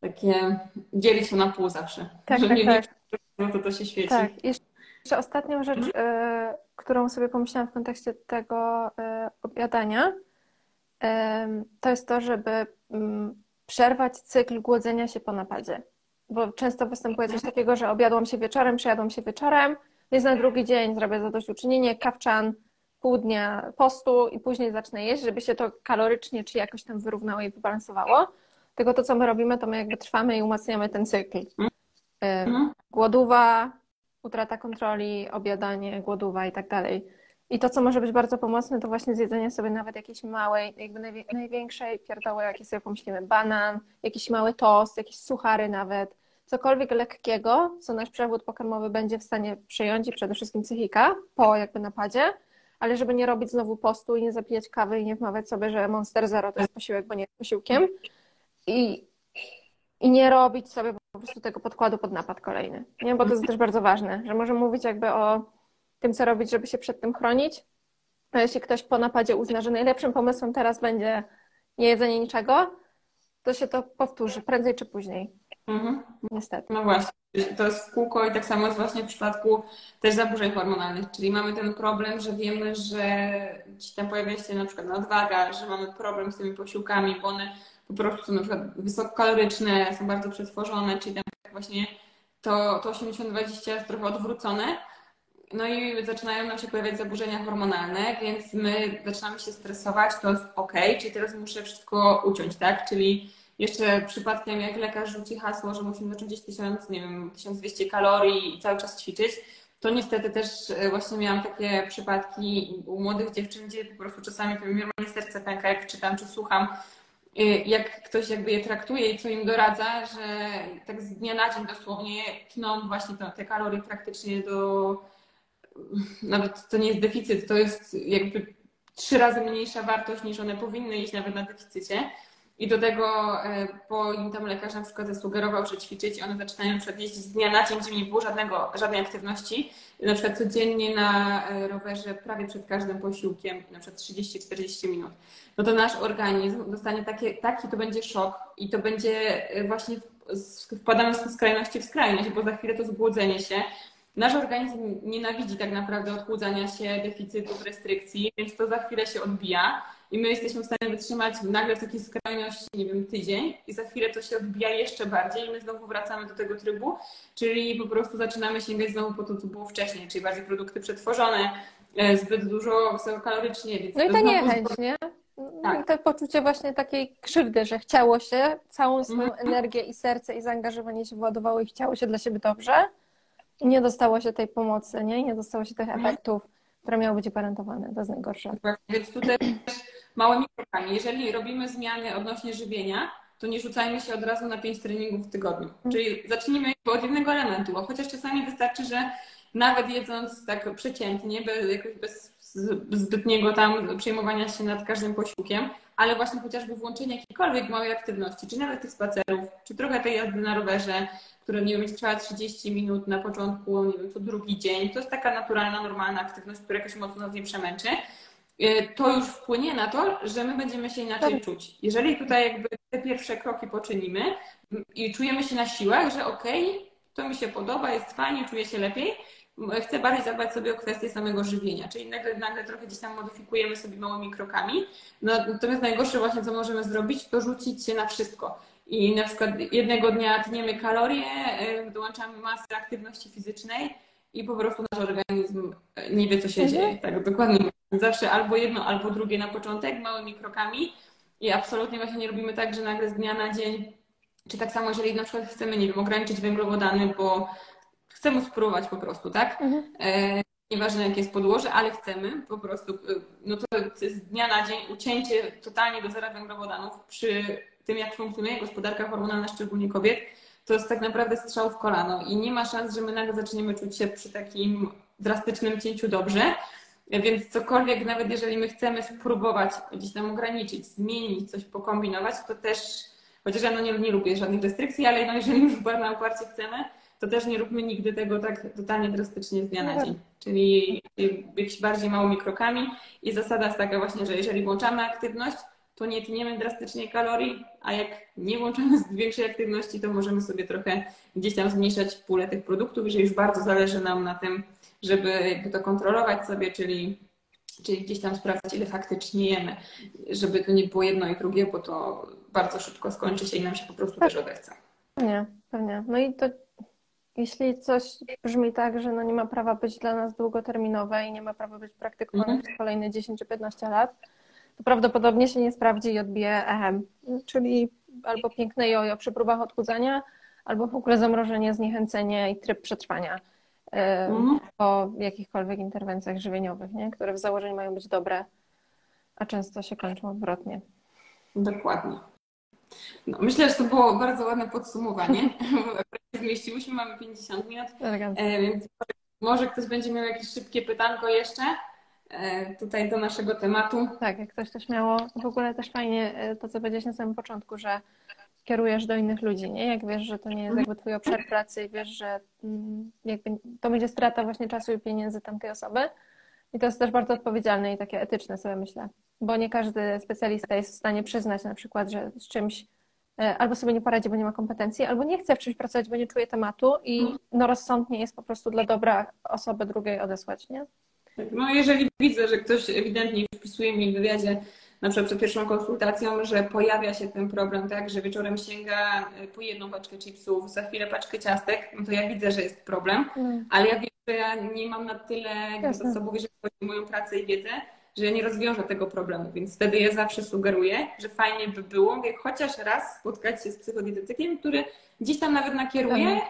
takie, dzielić to na pół zawsze.
Tak,
że
tak,
nie
tak.
wiem, no to to się świeci.
tak. I Jeszcze ostatnią rzecz, e, którą sobie pomyślałam w kontekście tego e, obiadania, em, to jest to, żeby mm, przerwać cykl głodzenia się po napadzie. Bo często występuje coś takiego, że obiadłam się wieczorem, przejadłam się wieczorem, więc na drugi dzień zrobię zadośćuczynienie, kawczan, pół dnia postu i później zacznę jeść, żeby się to kalorycznie czy jakoś tam wyrównało i wybalansowało. Tylko to, co my robimy, to my jakby trwamy i umacniamy ten cykl. Em,
Mhm.
Głodowa, utrata kontroli, obiadanie, głodowa i tak dalej. I to, co może być bardzo pomocne, to właśnie zjedzenie sobie nawet jakiejś małej, jakby największej pierdoły, jakie sobie pomyślimy, banan, jakiś mały tost, jakieś suchary nawet, cokolwiek lekkiego, co nasz przewód pokarmowy będzie w stanie przyjąć i przede wszystkim psychika po jakby napadzie, ale żeby nie robić znowu postu i nie zapijać kawy i nie wmawiać sobie, że Monster Zero to jest posiłek, bo nie jest posiłkiem i, i nie robić sobie po prostu tego podkładu pod napad kolejny, nie? Bo to jest też bardzo ważne, że możemy mówić jakby o tym, co robić, żeby się przed tym chronić, a jeśli ktoś po napadzie uzna, że najlepszym pomysłem teraz będzie niejedzenie niczego, to się to powtórzy prędzej czy później. Mhm. Niestety.
No właśnie, to jest w kółko i tak samo jest właśnie w przypadku też zaburzeń hormonalnych, czyli mamy ten problem, że wiemy, że ci tam pojawia się na przykład nadwaga, że mamy problem z tymi posiłkami, bo one po prostu na przykład wysokokaloryczne, są bardzo przetworzone, czyli tam właśnie to, to 80-20 jest trochę odwrócone. No i zaczynają nam się pojawiać zaburzenia hormonalne, więc my zaczynamy się stresować, to jest ok, czyli teraz muszę wszystko uciąć, tak? Czyli jeszcze przypadkiem jak lekarz rzuci hasło, że musimy zacząć gdzieś 1000, nie wiem, 1200 kalorii i cały czas ćwiczyć, to niestety też e, właśnie miałam takie przypadki u młodych dziewczyn, gdzie po prostu czasami to mi serce pęka, jak czytam czy słucham, jak ktoś jakby je traktuje i co im doradza, że tak z dnia na dzień dosłownie tną właśnie te kalorie praktycznie do, nawet to nie jest deficyt, to jest jakby trzy razy mniejsza wartość niż one powinny iść nawet na deficycie. I do tego, e, bo im tam lekarz na przykład zasugerował, że ćwiczyć, one zaczynają jeździć z dnia na dzień, gdzie nie było żadnego, żadnej aktywności. Na przykład codziennie na e, rowerze prawie przed każdym posiłkiem, na przykład 30-40 minut. No to nasz organizm dostanie takie, taki to będzie szok i to będzie e, właśnie wpadamy z skrajności w skrajność, bo za chwilę to zgłodzenie się. Nasz organizm nienawidzi tak naprawdę odchudzania się, deficytów, restrykcji, więc to za chwilę się odbija i my jesteśmy w stanie wytrzymać nagle w takiej skrajności, nie wiem, tydzień i za chwilę to się odbija jeszcze bardziej i my znowu wracamy do tego trybu, czyli po prostu zaczynamy sięgać znowu po to, co było wcześniej, czyli bardziej produkty przetworzone, e, zbyt dużo wysokokalorycznie.
Więc no i to niechęć, nie? Tak. To poczucie właśnie takiej krzywdy, że chciało się, całą swoją mm. energię i serce i zaangażowanie się władowało i chciało się dla siebie dobrze i nie dostało się tej pomocy, nie? Nie dostało się tych mhm. efektów które miały być gwarantowane. To jest najgorsze.
Więc tutaj też małymi krokami. Jeżeli robimy zmiany odnośnie żywienia, to nie rzucajmy się od razu na pięć treningów w tygodniu. Mhm. Czyli zacznijmy od jednego elementu, bo chociaż czasami wystarczy, że nawet jedząc tak przeciętnie, bez, jakoś bez zbytniego tam przejmowania się nad każdym posiłkiem, ale właśnie chociażby włączenie jakiejkolwiek małej aktywności, czy nawet tych spacerów, czy trochę tej jazdy na rowerze, która nie wiem, trwała 30 minut na początku, nie wiem, co drugi dzień. To jest taka naturalna, normalna aktywność, która jakoś mocno nas nie przemęczy. Y, to już wpłynie na to, że my będziemy się inaczej tak. czuć. Jeżeli tutaj jakby te pierwsze kroki poczynimy i czujemy się na siłach, że okej, okay, to mi się podoba, jest fajnie, czuję się lepiej, chcę bardziej zadbać sobie o kwestię samego żywienia, czyli nagle, nagle trochę gdzieś tam modyfikujemy sobie małymi krokami. No, natomiast najgorsze właśnie, co możemy zrobić, to rzucić się na wszystko. I na przykład jednego dnia tniemy kalorie, dołączamy masę aktywności fizycznej i po prostu nasz organizm nie wie, co się mhm. dzieje. Tak, dokładnie. Zawsze albo jedno, albo drugie na początek, małymi krokami. I absolutnie właśnie nie robimy tak, że nagle z dnia na dzień, czy tak samo, jeżeli na przykład chcemy, nie wiem, ograniczyć węglowodany, bo chcemy spróbować po prostu, tak? Mhm. E, nieważne jakie jest podłoże, ale chcemy po prostu, e, no to z dnia na dzień ucięcie totalnie do zera węglowodanów przy tym, jak funkcjonuje gospodarka hormonalna, szczególnie kobiet, to jest tak naprawdę strzał w kolano i nie ma szans, że my nagle zaczniemy czuć się przy takim drastycznym cięciu dobrze. Więc cokolwiek, nawet jeżeli my chcemy spróbować gdzieś tam ograniczyć, zmienić, coś pokombinować, to też, chociaż ja no nie, nie lubię żadnych restrykcji, ale no jeżeli już bardzo uparcie chcemy, to też nie róbmy nigdy tego tak totalnie drastycznie z dnia na dzień. Czyli jakimiś bardziej małymi krokami. I zasada jest taka właśnie, że jeżeli włączamy aktywność, to nie tniemy drastycznie kalorii, a jak nie włączamy większej aktywności, to możemy sobie trochę gdzieś tam zmniejszać pulę tych produktów, jeżeli już bardzo zależy nam na tym, żeby to kontrolować sobie, czyli, czyli gdzieś tam sprawdzać, ile faktycznie jemy, żeby to nie było jedno i drugie, bo to bardzo szybko skończy się i nam się po prostu też odechce.
Nie, pewnie. No i to jeśli coś brzmi tak, że no nie ma prawa być dla nas długoterminowe i nie ma prawa być praktykowane mm. przez kolejne 10 czy 15 lat, to prawdopodobnie się nie sprawdzi i odbije echem. Czyli albo piękne jojo przy próbach odchudzania, albo w ogóle zamrożenie, zniechęcenie i tryb przetrwania mm. po jakichkolwiek interwencjach żywieniowych, nie? które w założeniu mają być dobre, a często się kończą odwrotnie.
Dokładnie. No, myślę, że to było bardzo ładne podsumowanie. Zmieściłyśmy, mamy 50 minut, e, więc może ktoś będzie miał jakieś szybkie pytanko jeszcze tutaj do naszego tematu.
Tak, jak ktoś też miało, w ogóle też fajnie e, to, co powiedziałeś na samym początku, że kierujesz do innych ludzi, nie? Jak wiesz, że to nie jest jakby twój obszar pracy i wiesz, że mm, jakby to będzie strata właśnie czasu i pieniędzy tamtej osoby. I to jest też bardzo odpowiedzialne i takie etyczne sobie myślę, bo nie każdy specjalista jest w stanie przyznać na przykład, że z czymś e, albo sobie nie poradzi, bo nie ma kompetencji, albo nie chce w czymś pracować, bo nie czuje tematu i mhm. no rozsądnie jest po prostu dla dobra osoby drugiej odesłać, nie?
No jeżeli widzę, że ktoś ewidentnie wpisuje mi w wywiadzie, na przykład przed pierwszą konsultacją, że pojawia się ten problem, tak, że wieczorem sięga e, po jedną paczkę chipsów, za chwilę paczkę ciastek, no to ja widzę, że jest problem, mm. ale ja wiem, że ja nie mam na tyle zasobów, jeżeli chodzi o moją pracę i wiedzę, że ja nie rozwiążę tego problemu, więc wtedy ja zawsze sugeruję, że fajnie by było jak chociaż raz spotkać się z psychodietetykiem, który gdzieś tam nawet nakieruje, e,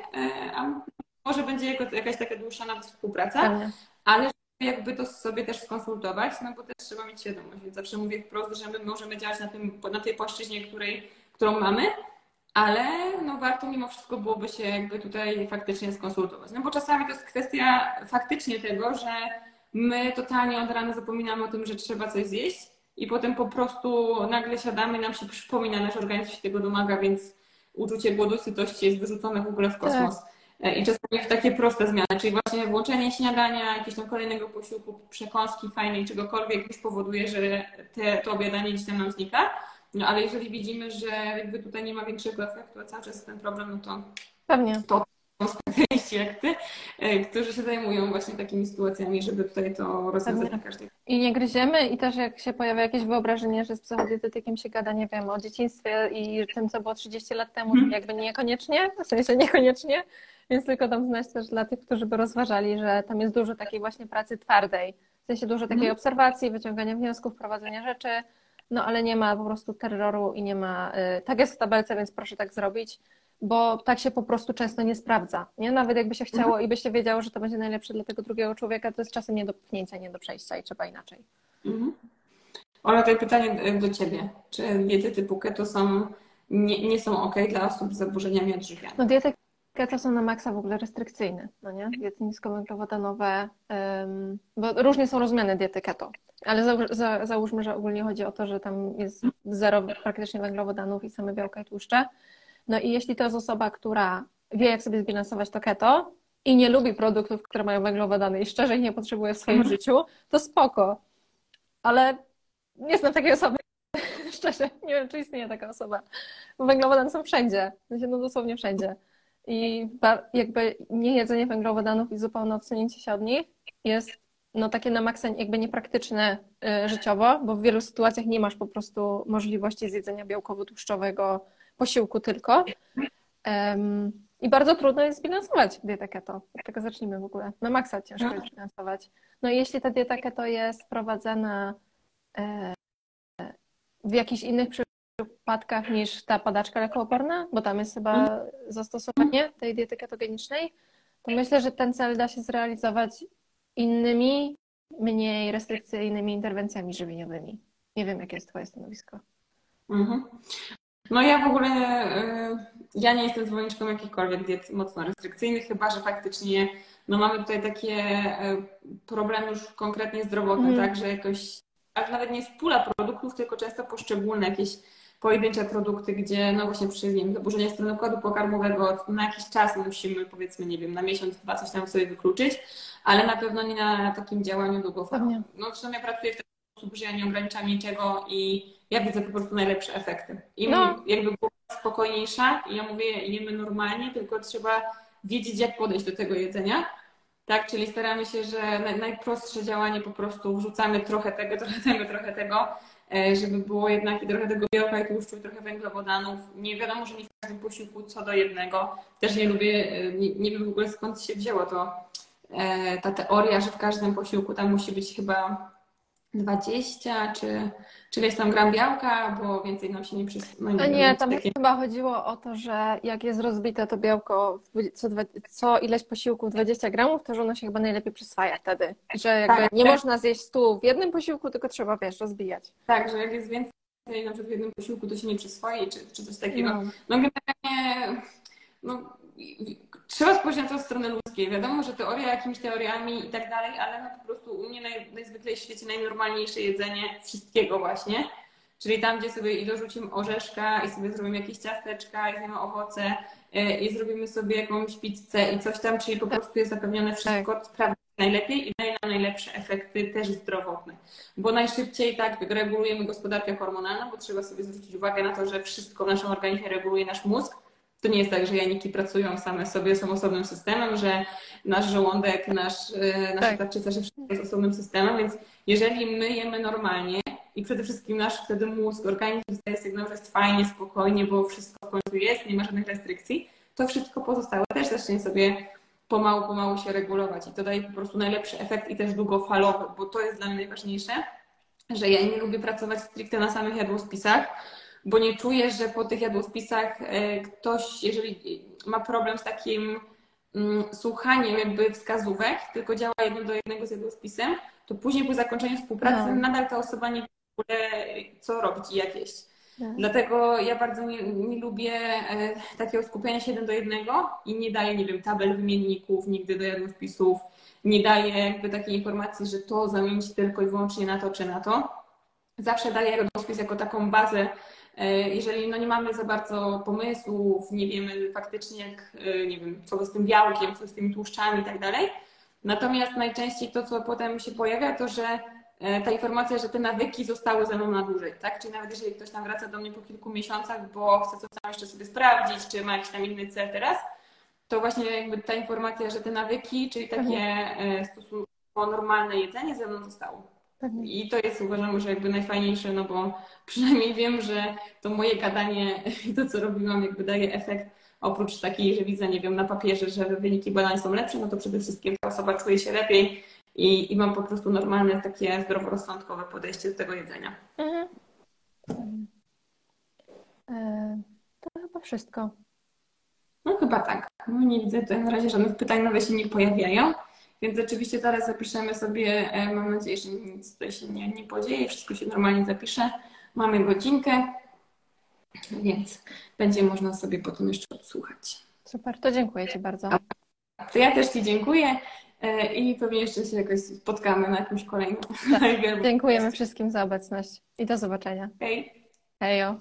a może będzie jakaś taka dłuższa nawet współpraca, ale jakby to sobie też skonsultować, no bo też trzeba mieć świadomość, więc zawsze mówię wprost, że my możemy działać na, tym, na tej płaszczyźnie, której, którą mamy, ale no warto mimo wszystko byłoby się jakby tutaj faktycznie skonsultować. No bo czasami to jest kwestia faktycznie tego, że my totalnie od rana zapominamy o tym, że trzeba coś zjeść i potem po prostu nagle siadamy nam się przypomina, nasz organizm się tego domaga, więc uczucie głodu, sytości jest wyrzucone w ogóle w kosmos. Tak. E, I czasami w takie proste zmiany, czyli właśnie włączenie śniadania, jakiegoś tam kolejnego posiłku, przekąski fajnej, czegokolwiek już powoduje, że te, to obiadanie gdzieś tam nam znika. No ale jeżeli widzimy, że jakby tutaj nie ma większego efektu, a cały czas ten problem, no to
Pewnie.
to są specjaliści jak ty, e, którzy się zajmują właśnie takimi sytuacjami, żeby tutaj to rozwiązać na każdej.
I nie gryziemy i też jak się pojawia jakieś wyobrażenie, że z psychodietetykiem się gada, nie wiem, o dzieciństwie i tym, co było 30 lat temu, hmm. jakby niekoniecznie, w sensie niekoniecznie, więc tylko tam znać też dla tych, którzy by rozważali, że tam jest dużo takiej właśnie pracy twardej, w sensie dużo takiej mhm. obserwacji, wyciągania wniosków, prowadzenia rzeczy, no ale nie ma po prostu terroru i nie ma, y, tak jest w tabelce, więc proszę tak zrobić, bo tak się po prostu często nie sprawdza, nie? Nawet jakby się chciało mhm. i by się wiedziało, że to będzie najlepsze dla tego drugiego człowieka, to jest czasem nie do pchnięcia, nie do przejścia i trzeba inaczej.
Mhm. Ola, tutaj pytanie y, do Ciebie. Czy diety typu keto są, nie, nie są ok dla osób z zaburzeniami odżywiania?
No diety Keto są na maksa w ogóle restrykcyjne, no nie? Diety niskowęglowodanowe, um, bo różnie są rozumiane diety keto, ale za, za, załóżmy, że ogólnie chodzi o to, że tam jest zero praktycznie węglowodanów i same białka i tłuszcze. No i jeśli to jest osoba, która wie, jak sobie zbilansować to keto i nie lubi produktów, które mają węglowodany i szczerze ich nie potrzebuje w swoim życiu, to spoko. Ale nie znam takiej osoby. Szczerze, nie wiem, czy istnieje taka osoba. Bo węglowodany są wszędzie. No dosłownie wszędzie. I jakby niejedzenie węglowodanów i zupełne odsunięcie się od nich jest no, takie na maksa jakby niepraktyczne y, życiowo, bo w wielu sytuacjach nie masz po prostu możliwości zjedzenia białkowo-tłuszczowego posiłku tylko. Um, I bardzo trudno jest zbilansować dietę keto. Od tego zacznijmy w ogóle. Na maksa ciężko jest zbilansować. No i jeśli ta dieta keto jest prowadzona e, w jakichś innych przypadkach niż ta padaczka lekooporna, bo tam jest chyba mhm. zastosowanie tej diety ketogenicznej, to myślę, że ten cel da się zrealizować innymi, mniej restrykcyjnymi interwencjami żywieniowymi. Nie wiem, jakie jest Twoje stanowisko.
Mhm. No ja w ogóle, y, ja nie jestem zwolenniczką jakichkolwiek diet mocno restrykcyjnych, chyba że faktycznie no mamy tutaj takie y, problemy już konkretnie zdrowotne, mm. tak, że jakoś, aż nawet nie jest pula produktów, tylko często poszczególne jakieś pojedyncze produkty, gdzie no właśnie przy nie wiem, zaburzenia strony układu pokarmowego na jakiś czas musimy powiedzmy, nie wiem, na miesiąc, dwa coś tam sobie wykluczyć, ale na pewno nie na takim działaniu długofalowym. No zresztą ja pracuję w ten sposób, że ja nie ograniczam niczego i ja widzę po prostu najlepsze efekty. I no. jakby była spokojniejsza i ja mówię, jemy normalnie, tylko trzeba wiedzieć, jak podejść do tego jedzenia. Tak, czyli staramy się, że najprostsze działanie po prostu wrzucamy trochę tego, trochę tego, trochę tego, żeby było jednak i trochę tego białka i tłuszczu, i trochę węglowodanów. Nie wiadomo, że nie w każdym posiłku co do jednego. Też nie lubię, e, nie, nie wiem w ogóle skąd się wzięło to, e, ta teoria, że w każdym posiłku tam musi być chyba 20 czy, czy ileś tam gram białka, bo więcej nam się nie przyswoi.
No, nie, tam takie... chyba chodziło o to, że jak jest rozbite to białko co, co ileś posiłków 20 gramów, to że ono się chyba najlepiej przyswaja wtedy. Że jakby tak, nie tak. można zjeść stu w jednym posiłku, tylko trzeba, wiesz, rozbijać.
Tak, że jak jest więcej na przykład w jednym posiłku, to się nie przyswoi, czy, czy coś takiego. No, no generalnie no, trzeba spojrzeć na to od strony ludzkiej. Wiadomo, że teoria jakimiś teoriami i tak dalej, ale no po prostu u mnie naj, najzwyklej w świecie najnormalniejsze jedzenie wszystkiego właśnie. Czyli tam, gdzie sobie i dorzucimy orzeszka i sobie zrobimy jakieś ciasteczka i zjemy owoce e, i zrobimy sobie jakąś pizzę i coś tam, czyli po prostu jest zapewnione wszystko, tak. sprawdza najlepiej i daje nam najlepsze efekty też zdrowotne. Bo najszybciej tak regulujemy gospodarkę hormonalną, bo trzeba sobie zwrócić uwagę na to, że wszystko w naszym organizmie reguluje nasz mózg. To nie jest tak, że janiki pracują same sobie, są osobnym systemem, że nasz żołądek, nasz, e, nasza
Tak.
tarczyca, że wszystko jest osobnym systemem, więc jeżeli my jemy normalnie i przede wszystkim nasz wtedy mózg, organizm dostaje sygnał, że jest fajnie, spokojnie, bo wszystko w końcu jest, nie ma żadnych restrykcji, to wszystko pozostałe też zacznie sobie pomału, pomału się regulować i to daje po prostu najlepszy efekt i też długofalowy, bo to jest dla mnie najważniejsze, że ja nie lubię pracować stricte na samych jadłospisach, bo nie czuję, że po tych jadłospisach e, ktoś, jeżeli ma problem z takim mm, słuchaniem jakby wskazówek, tylko działa jedno do jednego z jadłospisem, to później po zakończeniu współpracy
No.
nadal ta osoba nie wie w ogóle, co robić i jak jeść.
Tak.
Dlatego ja bardzo nie, nie lubię e, takiego skupiania się jeden do jednego i nie daję, nie wiem, tabel wymienników nigdy do jadłospisów, nie daję jakby takiej informacji, że to zamienić tylko i wyłącznie na to czy na to. Zawsze daję jadłospis jako taką bazę, jeżeli no nie mamy za bardzo pomysłów, nie wiemy faktycznie jak, e, nie wiem, co z tym białkiem, co z tymi tłuszczami i tak dalej. Natomiast najczęściej to, co potem się pojawia, to że e, ta informacja, że te nawyki zostały ze mną na dłużej, tak? Czyli nawet jeżeli ktoś tam wraca do mnie po kilku miesiącach, bo chce coś tam jeszcze sobie sprawdzić, czy ma jakiś tam inny cel teraz, to właśnie jakby ta informacja, że te nawyki, czyli takie e, stosunkowo normalne jedzenie ze mną zostało.
Pewnie.
I to jest uważam, że jakby najfajniejsze, no bo przynajmniej wiem, że to moje gadanie, to co robiłam, jakby daje efekt. Oprócz takiej, że widzę, nie wiem, na papierze, że wyniki badań są lepsze, no to przede wszystkim ta osoba czuje się lepiej i, i mam po prostu normalne, takie zdroworozsądkowe podejście do tego jedzenia.
Mhm. E, To chyba wszystko.
No chyba tak. No nie widzę tutaj na razie żadnych pytań, nowe się nie pojawiają. Więc oczywiście zaraz zapiszemy sobie, e, mam nadzieję, że nic tutaj się nie, nie podzieje, wszystko się normalnie zapisze. Mamy godzinkę, więc będzie można sobie potem jeszcze odsłuchać.
Super, to dziękuję Ci bardzo.
To ja też Ci dziękuję e, i pewnie jeszcze się jakoś spotkamy na jakimś kolejnym.
Dziękujemy wszystkim za obecność i do zobaczenia.
Hej.
Hejo.